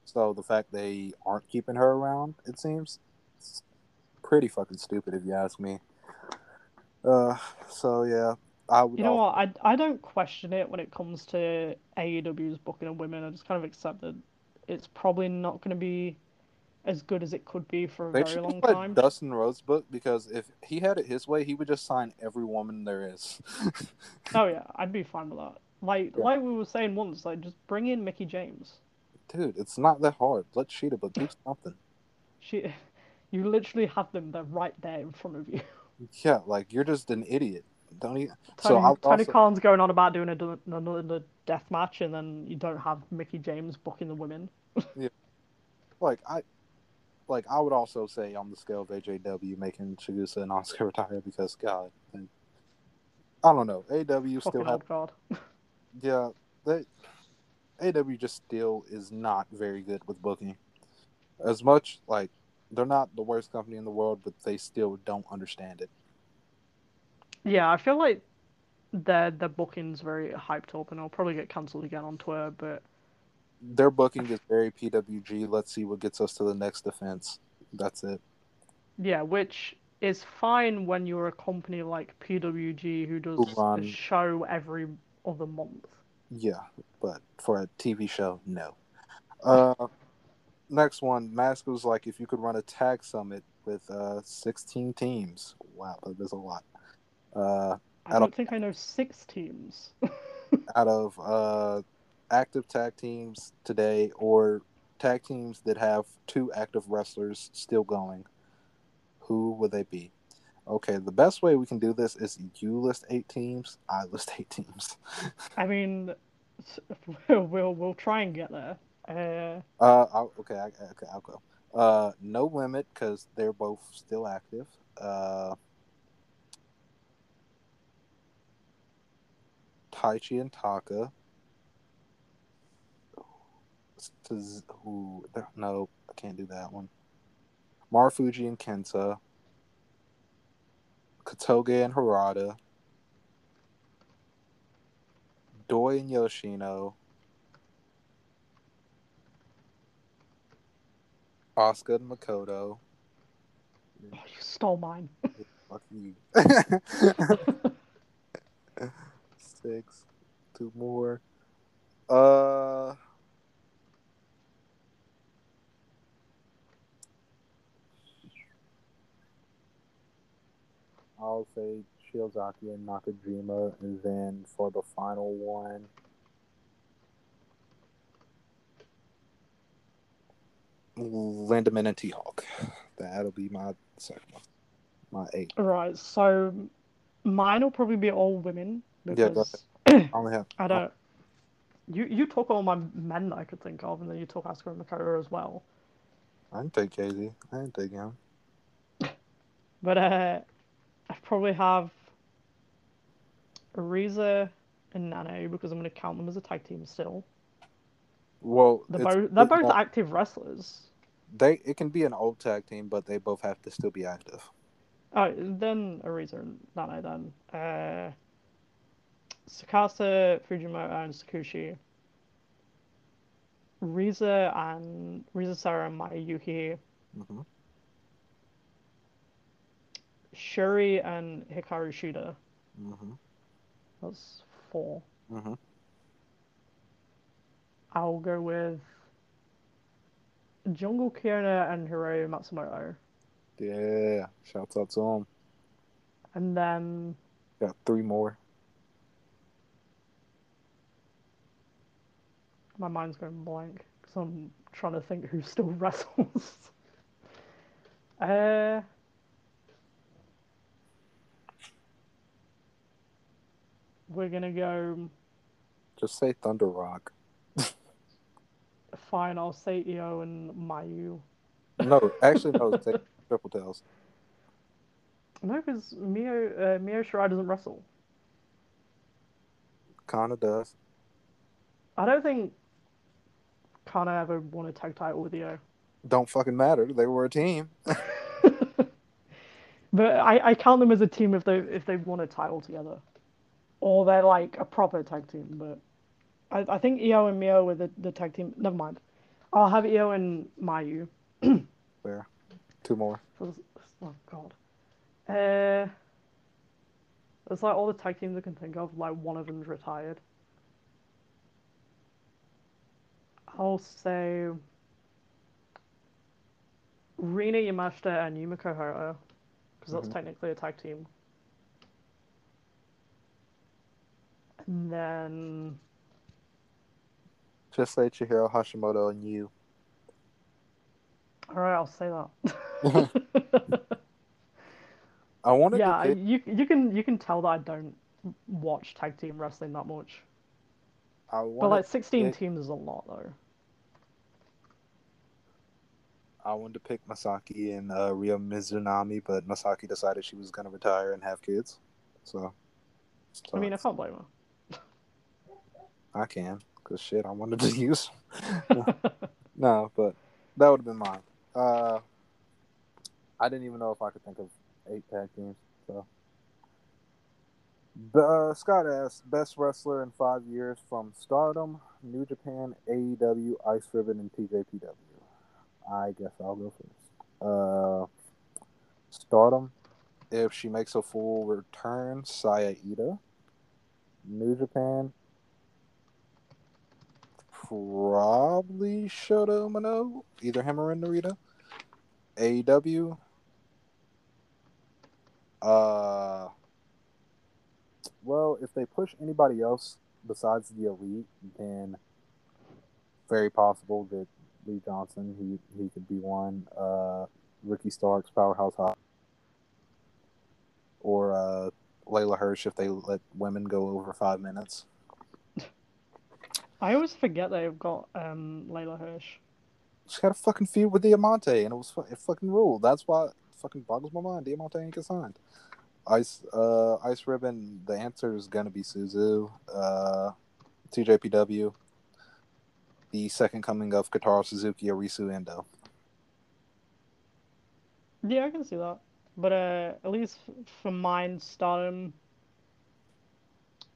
Speaker 1: So the fact they aren't keeping her around, it seems, it's pretty fucking stupid if you ask me. Uh, so yeah, I would.
Speaker 2: You know what? I, I don't question it when it comes to AEW's booking of women. I just kind of accept that it's probably not going to be as good as it could be for a
Speaker 1: They
Speaker 2: very long time.
Speaker 1: Dustin Rhodes book because if he had it his way, he would just sign every woman there is.
Speaker 2: Oh yeah, I'd be fine with that. Like
Speaker 1: Yeah.
Speaker 2: like we were saying once, like just bring in Mickie James.
Speaker 1: Dude, it's not that hard. Let Sheeta, but do something.
Speaker 2: She, you literally have them. They're right there in front of you.
Speaker 1: Yeah, like you're just an idiot. Don't you? So
Speaker 2: Tony,
Speaker 1: I would
Speaker 2: Tony
Speaker 1: also-
Speaker 2: Khan's going on about doing a, another death match, and then you don't have Mickie James booking the women.
Speaker 1: Yeah, like I, like I would also say on the scale of AJW making Chigusa and Asuka retire because God, they- I don't know. AW still have
Speaker 2: god.
Speaker 1: yeah. They AW just still is not very good with booking. As much like they're not the worst company in the world, but they still don't understand it.
Speaker 2: Yeah, I feel like their their booking's very hyped up, and I'll probably get cancelled again on Twitter. But
Speaker 1: Their booking is very PWG. Let's see what gets us to the next defense. That's it.
Speaker 2: yeah, which is fine when you're a company like PWG who does a show every other month.
Speaker 1: Yeah, but for a TV show, no. Uh, next one, Mask was like, if you could run a tag summit with uh 16 teams. Wow, that is a lot. Uh,
Speaker 2: I don't
Speaker 1: don't-
Speaker 2: think I know six teams.
Speaker 1: out of uh active tag teams today, or tag teams that have two active wrestlers still going, who would they be? Okay, the best way we can do this is you list eight teams, I list eight teams.
Speaker 2: I mean, we'll we'll try and get there. Uh,
Speaker 1: Uh, I'll, okay, I, okay, I'll go. Uh, no limit because they're both still active. Uh, Taichi and Taka. Ooh, there- no, I can't do that one. Marufuji and Kenta. Kotoge and Harada. Doi and Yoshino. Asuka and Makoto.
Speaker 2: oh, you stole mine.
Speaker 1: Fuck you. Six. Two more. Uh. I'll say Shiozaki and Nakajima, and then for the final one, Lindaman and T Hawk. That'll be my second one. My eight.
Speaker 2: Right, so mine will probably be all women
Speaker 1: Yeah,
Speaker 2: because
Speaker 1: I only have.
Speaker 2: I don't. You you took all my men that I could think of, and then you took Asuka and Makoto as well.
Speaker 1: I didn't take KZ. I didn't take him.
Speaker 2: But uh, I probably have Arisa and Nano because I'm going to count them as a tag team still.
Speaker 1: Well,
Speaker 2: They're both they're both
Speaker 1: not-
Speaker 2: active wrestlers.
Speaker 1: they. It can be an old tag team, but they both have to still be active.
Speaker 2: Oh, then Arisa and Nano then. Uh, Tsukasa, Fujimoto, and Tsukushi. Risa and Risa Sera and Maya Yuki.
Speaker 1: hmm
Speaker 2: Shuri and Hikaru Shida.
Speaker 1: hmm
Speaker 2: That's four.
Speaker 1: hmm
Speaker 2: I'll go with Jungle Kyona and Hiroyo Matsumoto.
Speaker 1: Yeah. Shouts out to them.
Speaker 2: And then
Speaker 1: Got three more.
Speaker 2: my mind's going blank because I'm trying to think who still wrestles. uh, we're gonna go.
Speaker 1: Just say Thunder Rock.
Speaker 2: Fine, I'll say Io and Mayu.
Speaker 1: No, actually, no. Say Triple Tails.
Speaker 2: No, because Mio uh, Mio Shirai doesn't wrestle.
Speaker 1: Kana does.
Speaker 2: I don't think Kana ever won a tag title with Io.
Speaker 1: Don't fucking matter. They were a team.
Speaker 2: But I, I count them as a team if they if they won a title together, or they're like a proper tag team. But I, I think Io and Mio were the, the tag team. Never mind. I'll have Io and Mayu
Speaker 1: Fair. Two more.
Speaker 2: Oh god. Uh, it's like all the tag teams I can think of. Like one of them's retired. I'll say Rina Yamashita and Yumiko Hotta, because that's
Speaker 1: Mhm.
Speaker 2: technically a tag team. And then
Speaker 1: Just say Chihiro Hashimoto and you.
Speaker 2: all right, I'll say that.
Speaker 1: I wanted
Speaker 2: yeah,
Speaker 1: to pick.
Speaker 2: you you can you can tell that I don't watch tag team wrestling that much.
Speaker 1: I
Speaker 2: But like 16
Speaker 1: pick-
Speaker 2: teams is a lot though.
Speaker 1: I wanted to pick Masaki and uh, Ryo Mizunami, but Masaki decided she was going to retire and have kids. So,
Speaker 2: I mean, I can't blame
Speaker 1: I can, because shit, I wanted to use. No, but that would have been mine. Uh, I didn't even know if I could think of eight tag teams. So, the, uh, Scott asked best wrestler in five years from Stardom, New Japan, AEW, Ice Ribbon, and TJPW. I guess I'll go first. Uh, Stardom, if she makes a full return, Saya Iida. New Japan, probably Shota Umino, either him or Narita. AEW, uh, well, if they push anybody else besides the elite, then very possible that Lee Johnson he he could be one. Uh, Ricky Starks, Powerhouse Hobbs, or uh, Leyla Hirsch if they let women go over five minutes.
Speaker 2: I always forget they've got um, Leyla Hirsch.
Speaker 1: She had a fucking feud with Diamante, and it was it fucking ruled. That's why it fucking boggles my mind. Diamante ain't get signed. Ice uh Ice Ribbon. The answer is gonna be Suzu. Uh, TJPW. The second coming of Katara Suzuki, Arisu Endo.
Speaker 2: Yeah, I can see that. But uh, at least for mine, Stardom,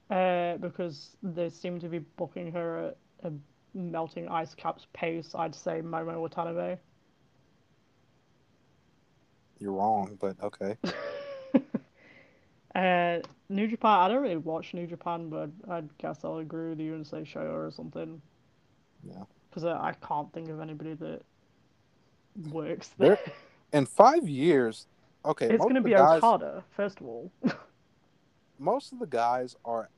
Speaker 2: uh, because they seem to be booking her at a melting ice caps pace, I'd say Momo Watanabe.
Speaker 1: You're wrong, but okay.
Speaker 2: uh, New Japan, I don't really watch New Japan, but I guess I'll agree with you and say Shota or something.
Speaker 1: Yeah.
Speaker 2: Because I, I can't think of anybody that works
Speaker 1: There-
Speaker 2: there.
Speaker 1: In five years, okay,
Speaker 2: It's going to be
Speaker 1: guys,
Speaker 2: Okada, first of all.
Speaker 1: most of the guys are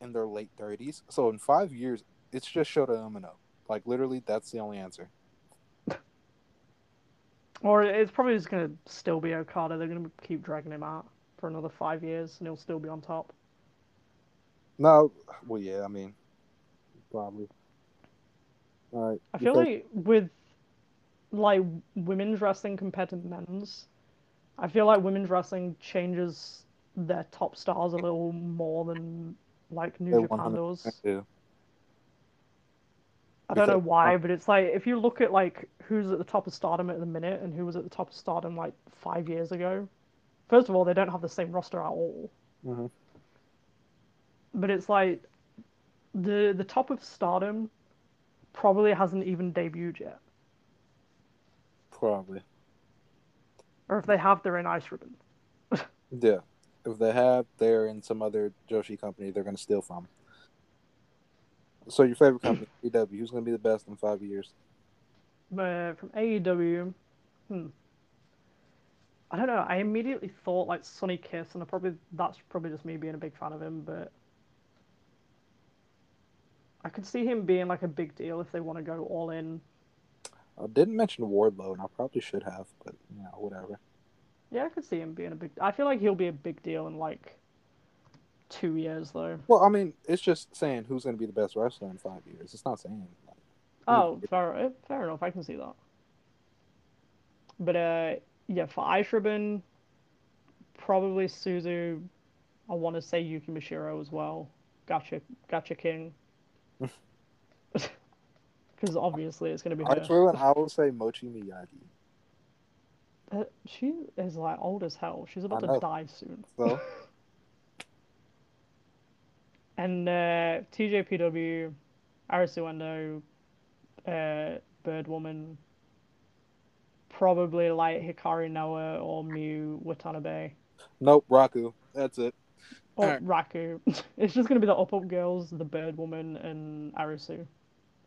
Speaker 1: in their late thirties. So in five years, it's just Shota Umino. Oh. Like literally, that's the only answer.
Speaker 2: Or it's probably just going to still be Okada. They're going to keep dragging him out for another five years and he'll still be on top.
Speaker 1: No, well, yeah, I mean, probably. All right.
Speaker 2: I feel like with like women's wrestling compared to men's, I feel like women's wrestling changes their top stars a little more than like New Japan does.
Speaker 1: do.
Speaker 2: I don't know why, but it's like if you look at like who's at the top of Stardom at the minute and who was at the top of Stardom like five years ago. First of all, they don't have the same roster at all.
Speaker 1: Mhm.
Speaker 2: But it's like the the top of Stardom probably hasn't even debuted yet,
Speaker 1: Probably.
Speaker 2: or if they have, they're in Ice Ribbon.
Speaker 1: Yeah. If they have, they're in some other Joshi company they're going to steal from. So your favorite company, AEW, who's going to be the best in five years?
Speaker 2: Uh, from AEW, hmm. I don't know. I immediately thought like Sonny Kiss, and I probably that's probably just me being a big fan of him, but I could see him being like a big deal if they want to go all in.
Speaker 1: I didn't mention Wardlow, and I probably should have, but you know, whatever.
Speaker 2: Yeah, I could see him being a big. I feel like he'll be a big deal in like two years though.
Speaker 1: Well, I mean, it's just saying who's going to be the best wrestler in five years. It's not saying. Like,
Speaker 2: Oh, fair, eh, fair enough. I can see that. But uh, yeah, for Ice probably Suzu. I want to say Yuki Mishiro as well. Gotcha, Gotcha King. Because obviously it's going to be
Speaker 1: I,
Speaker 2: her.
Speaker 1: I will say Mochi Miyagi.
Speaker 2: Uh, she is like old as hell. She's about
Speaker 1: I
Speaker 2: to
Speaker 1: know.
Speaker 2: die soon.
Speaker 1: So,
Speaker 2: And uh, TJPW, Arisu Endo, uh, Birdwoman, probably like Hikari Noa or Miu Watanabe.
Speaker 1: Nope, Raku. That's it.
Speaker 2: Or
Speaker 1: Alright.
Speaker 2: Raku. It's just gonna be the Up Up Girls, the Bird Woman, and Arisu.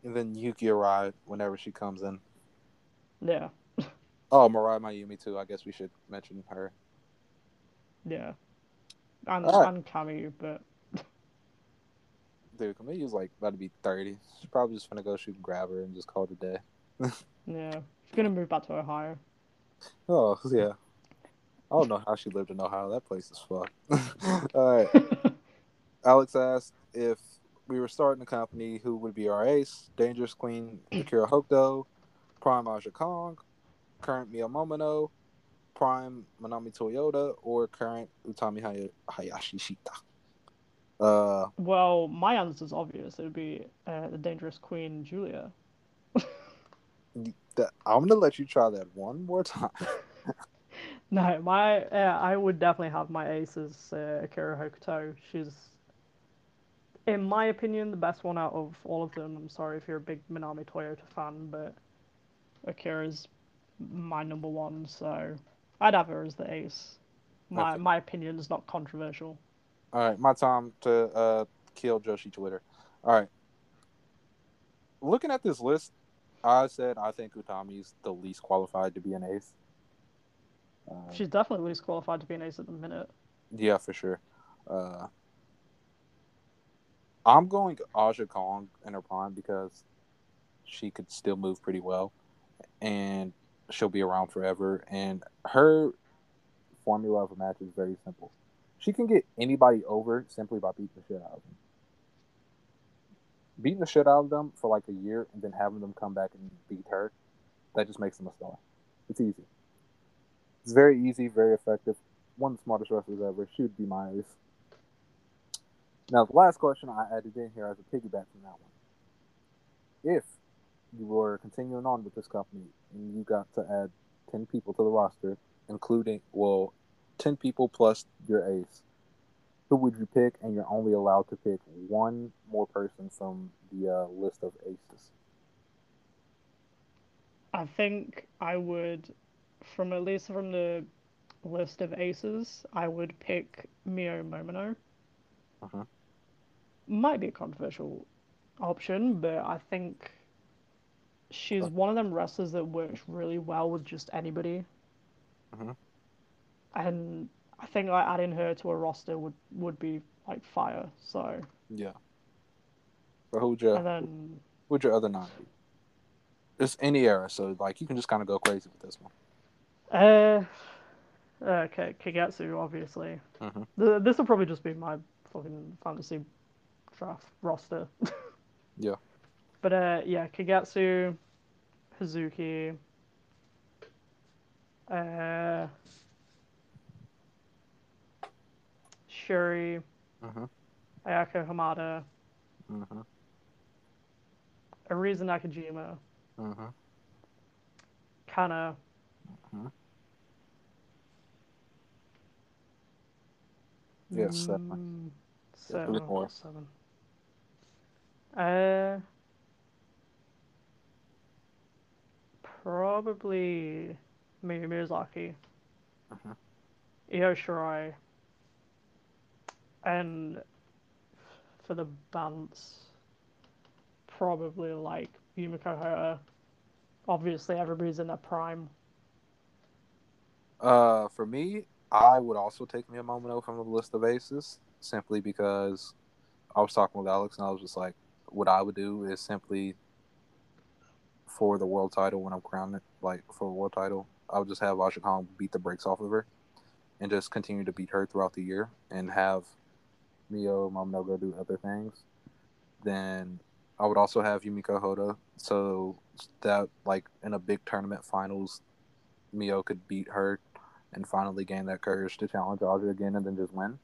Speaker 1: And then Yuki Arai whenever she comes in.
Speaker 2: Yeah,
Speaker 1: Oh, Mirai Maiumi too. I guess we should mention her.
Speaker 2: yeah. And
Speaker 1: Alright.
Speaker 2: and Cammy, but
Speaker 1: Dude, Camille's like about to be thirty. She's probably just gonna go shoot and grab her and just call it a day.
Speaker 2: yeah, she's gonna move back to Ohio.
Speaker 1: Oh yeah. I don't know how she lived in Ohio. That place is fucked. All right. Alex asked if we were starting a company, who would be our ace? Dangerous Queen Akira Hokuto, Prime Aja Kong, current Mio Momono, Prime Manami Toyota, or current Utami Hay- Hayashishita. Uh,
Speaker 2: well, my answer's obvious. It would be uh, the Dangerous Queen, Julia.
Speaker 1: that, I'm gonna let you try that one more time.
Speaker 2: No, my uh, I would definitely have my ace as uh, Akira Hokuto. She's, in my opinion, the best one out of all of them. I'm sorry if you're a big Manami Toyota fan, but Akira's my number one, so I'd have her as the ace. My
Speaker 1: Okay.
Speaker 2: my opinion is not controversial.
Speaker 1: All right, my time to uh, kill Joshi Twitter. All right. Looking at this list, I said I think Utami's the least qualified to be an ace. Uh,
Speaker 2: She's definitely least qualified to be an ace at the minute.
Speaker 1: yeah, for sure. Uh, I'm going Aja Kong in her prime because she could still move pretty well, and she'll be around forever. And her formula of a match is very simple. She can get anybody over simply by beating the shit out of them. Beating the shit out of them for like a year and then having them come back and beat her, that just makes them a star. It's easy. It's very easy, very effective. One of the smartest wrestlers ever. She would be my ace. Now, the last question I added in here as a piggyback from that one. If you were continuing on with this company and you got to add 10 people to the roster, including, well, 10 people plus your ace, who would you pick? And you're only allowed to pick one more person from the uh, list of aces.
Speaker 2: I think I would, from at least from the list of aces, I would pick Mio Momono.
Speaker 1: Uh-huh.
Speaker 2: Might be a controversial option, but I think she's
Speaker 1: Uh.
Speaker 2: one of them wrestlers that works really well with just anybody.
Speaker 1: Mhm.
Speaker 2: And I think like adding her to a roster would would be like fire. So
Speaker 1: Yeah. So who would you,
Speaker 2: and then
Speaker 1: would your other nine be? It's any era, so like you can just kind of go crazy with this one.
Speaker 2: uh, okay, Kagetsu obviously.
Speaker 1: Mhm.
Speaker 2: Th this will probably just be my fucking fantasy draft roster.
Speaker 1: Yeah.
Speaker 2: But uh, yeah, Kagetsu, Hazuki, uh, Shuri,
Speaker 1: Mhm.
Speaker 2: Ayako Hamada,
Speaker 1: Mm-hmm.
Speaker 2: Arisa Nakajima,
Speaker 1: Mm-hmm.
Speaker 2: Kana.
Speaker 1: Mhm. Yeah, seven.
Speaker 2: Mm,
Speaker 1: Yeah,
Speaker 2: seven.
Speaker 1: three
Speaker 2: Seven. Uh, probably Miyu Miyazaki,
Speaker 1: Mhm.
Speaker 2: Io Shirai, and for the balance, probably like Yumiko Hotta. Obviously, everybody's in their prime.
Speaker 1: Uh, for me, I would also take Mio Momono from the list of aces, simply because I was talking with Alex and I was just like, what I would do is simply for the world title when I'm crowned, like for a world title, I would just have Aja Kong beat the brakes off of her and just continue to beat her throughout the year and have Mio Momono go do other things. Then I would also have Yumiko Hotta so that like in a big tournament finals, Mio could beat her and finally gain that courage to challenge Aja again and then just win.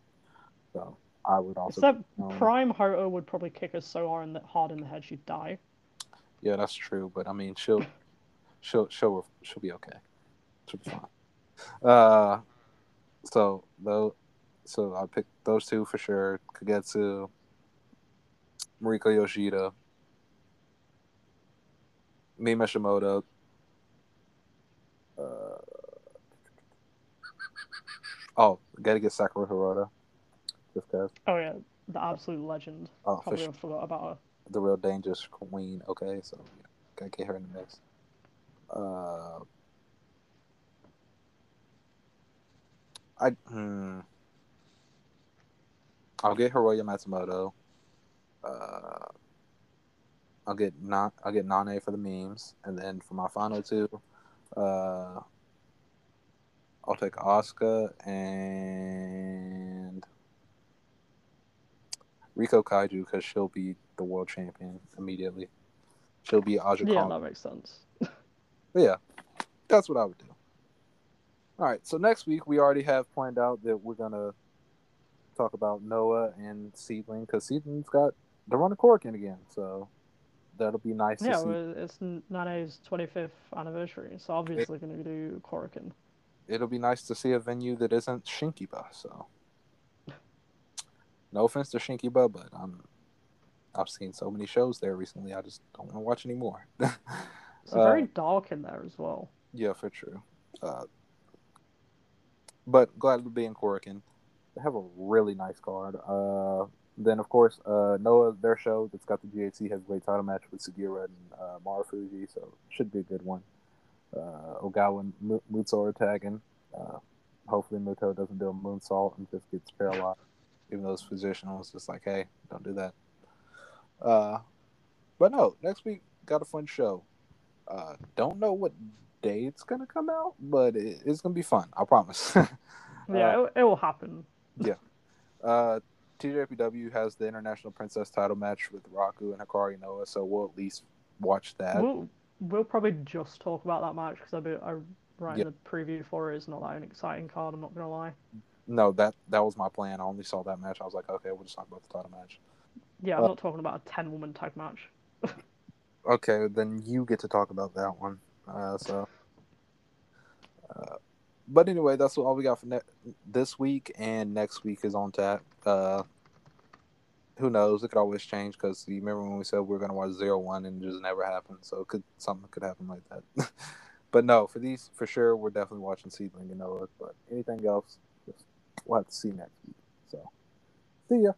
Speaker 1: So I would also
Speaker 2: Except
Speaker 1: um,
Speaker 2: Prime Hotta would probably kick her so hard in the, hard in the head she'd die.
Speaker 1: Yeah, that's true. But I mean, she'll she'll she'll she'll be okay. She'll be fine. Uh, so though, so I picked those two for sure. Kagetsu, Mariko Yoshida, Mima Shimoda, Uh, oh, gotta get Sakura Hirota. Just cause.
Speaker 2: Oh yeah, the absolute legend.
Speaker 1: Oh,
Speaker 2: Can't
Speaker 1: for sure.
Speaker 2: I forgot about her.
Speaker 1: The real dangerous queen. Okay, so yeah, gotta get her in the mix. Uh, I hmm. I'll get Hiroyo Matsumoto. Uh, I'll get not I'll get Nanae for the memes, and then for my final two, uh, I'll take Asuka and Rico Kaiju because she'll be the world champion immediately. She'll be Aja
Speaker 2: Yeah,
Speaker 1: Kong.
Speaker 2: that makes sense.
Speaker 1: Yeah, that's what I would do. All right, so next week we already have planned out that we're gonna talk about Noah and SEAdLINNNG because SEAdLINNNG's got they're running Korakuen again, so that'll be nice
Speaker 2: Yeah,
Speaker 1: to see.
Speaker 2: well, it's Nanae's 25th anniversary, so obviously going to do Korakuen.
Speaker 1: It'll be nice to see a venue that isn't Shinkiba. So, no offense to Shinkiba, but I'm I've seen so many shows there recently. I just don't want to watch anymore.
Speaker 2: It's very
Speaker 1: Uh,
Speaker 2: dark in there as well.
Speaker 1: Yeah, for true. Uh, but glad to be in Korakuen. They have a really nice card. Uh, then, of course, uh, Noah, their show that's got the GHC heavyweight title match with Sugiura and uh, Marufuji, so should be a good one. Uh, Ogawa and are tagging. Uh, hopefully, Muto doesn't do a moonsault and just gets paralyzed, even though his physician was just like, hey, don't do that. Uh, but no, next week, got a fun show. Uh, don't know what day it's gonna come out, but it, it's gonna be fun. I promise.
Speaker 2: Yeah, it, it will happen. Yeah.
Speaker 1: Uh, TJPW has the International Princess title match with Raku and Hikari Noa, so we'll at least watch that.
Speaker 2: We'll, we'll probably just talk about that match because I, be- I writing the preview for it is not that an exciting card. I'm not gonna lie.
Speaker 1: No, that that was my plan. I only saw that match. I was like, okay, we'll just talk about the title match.
Speaker 2: Yeah, I'm
Speaker 1: Uh,
Speaker 2: not talking about a 10 woman tag match.
Speaker 1: Okay, then you get to talk about that one. Uh, so, uh, but anyway, that's all we got for ne- this week, and next week is on tap. Uh, who knows? It could always change because you remember when we said we are gonna watch zero one and it just never happened. So it could something could happen like that. but no, for these for sure, we're definitely watching SEAdLINNNG and Noah. But anything else, just we'll have to see next week. So, see ya.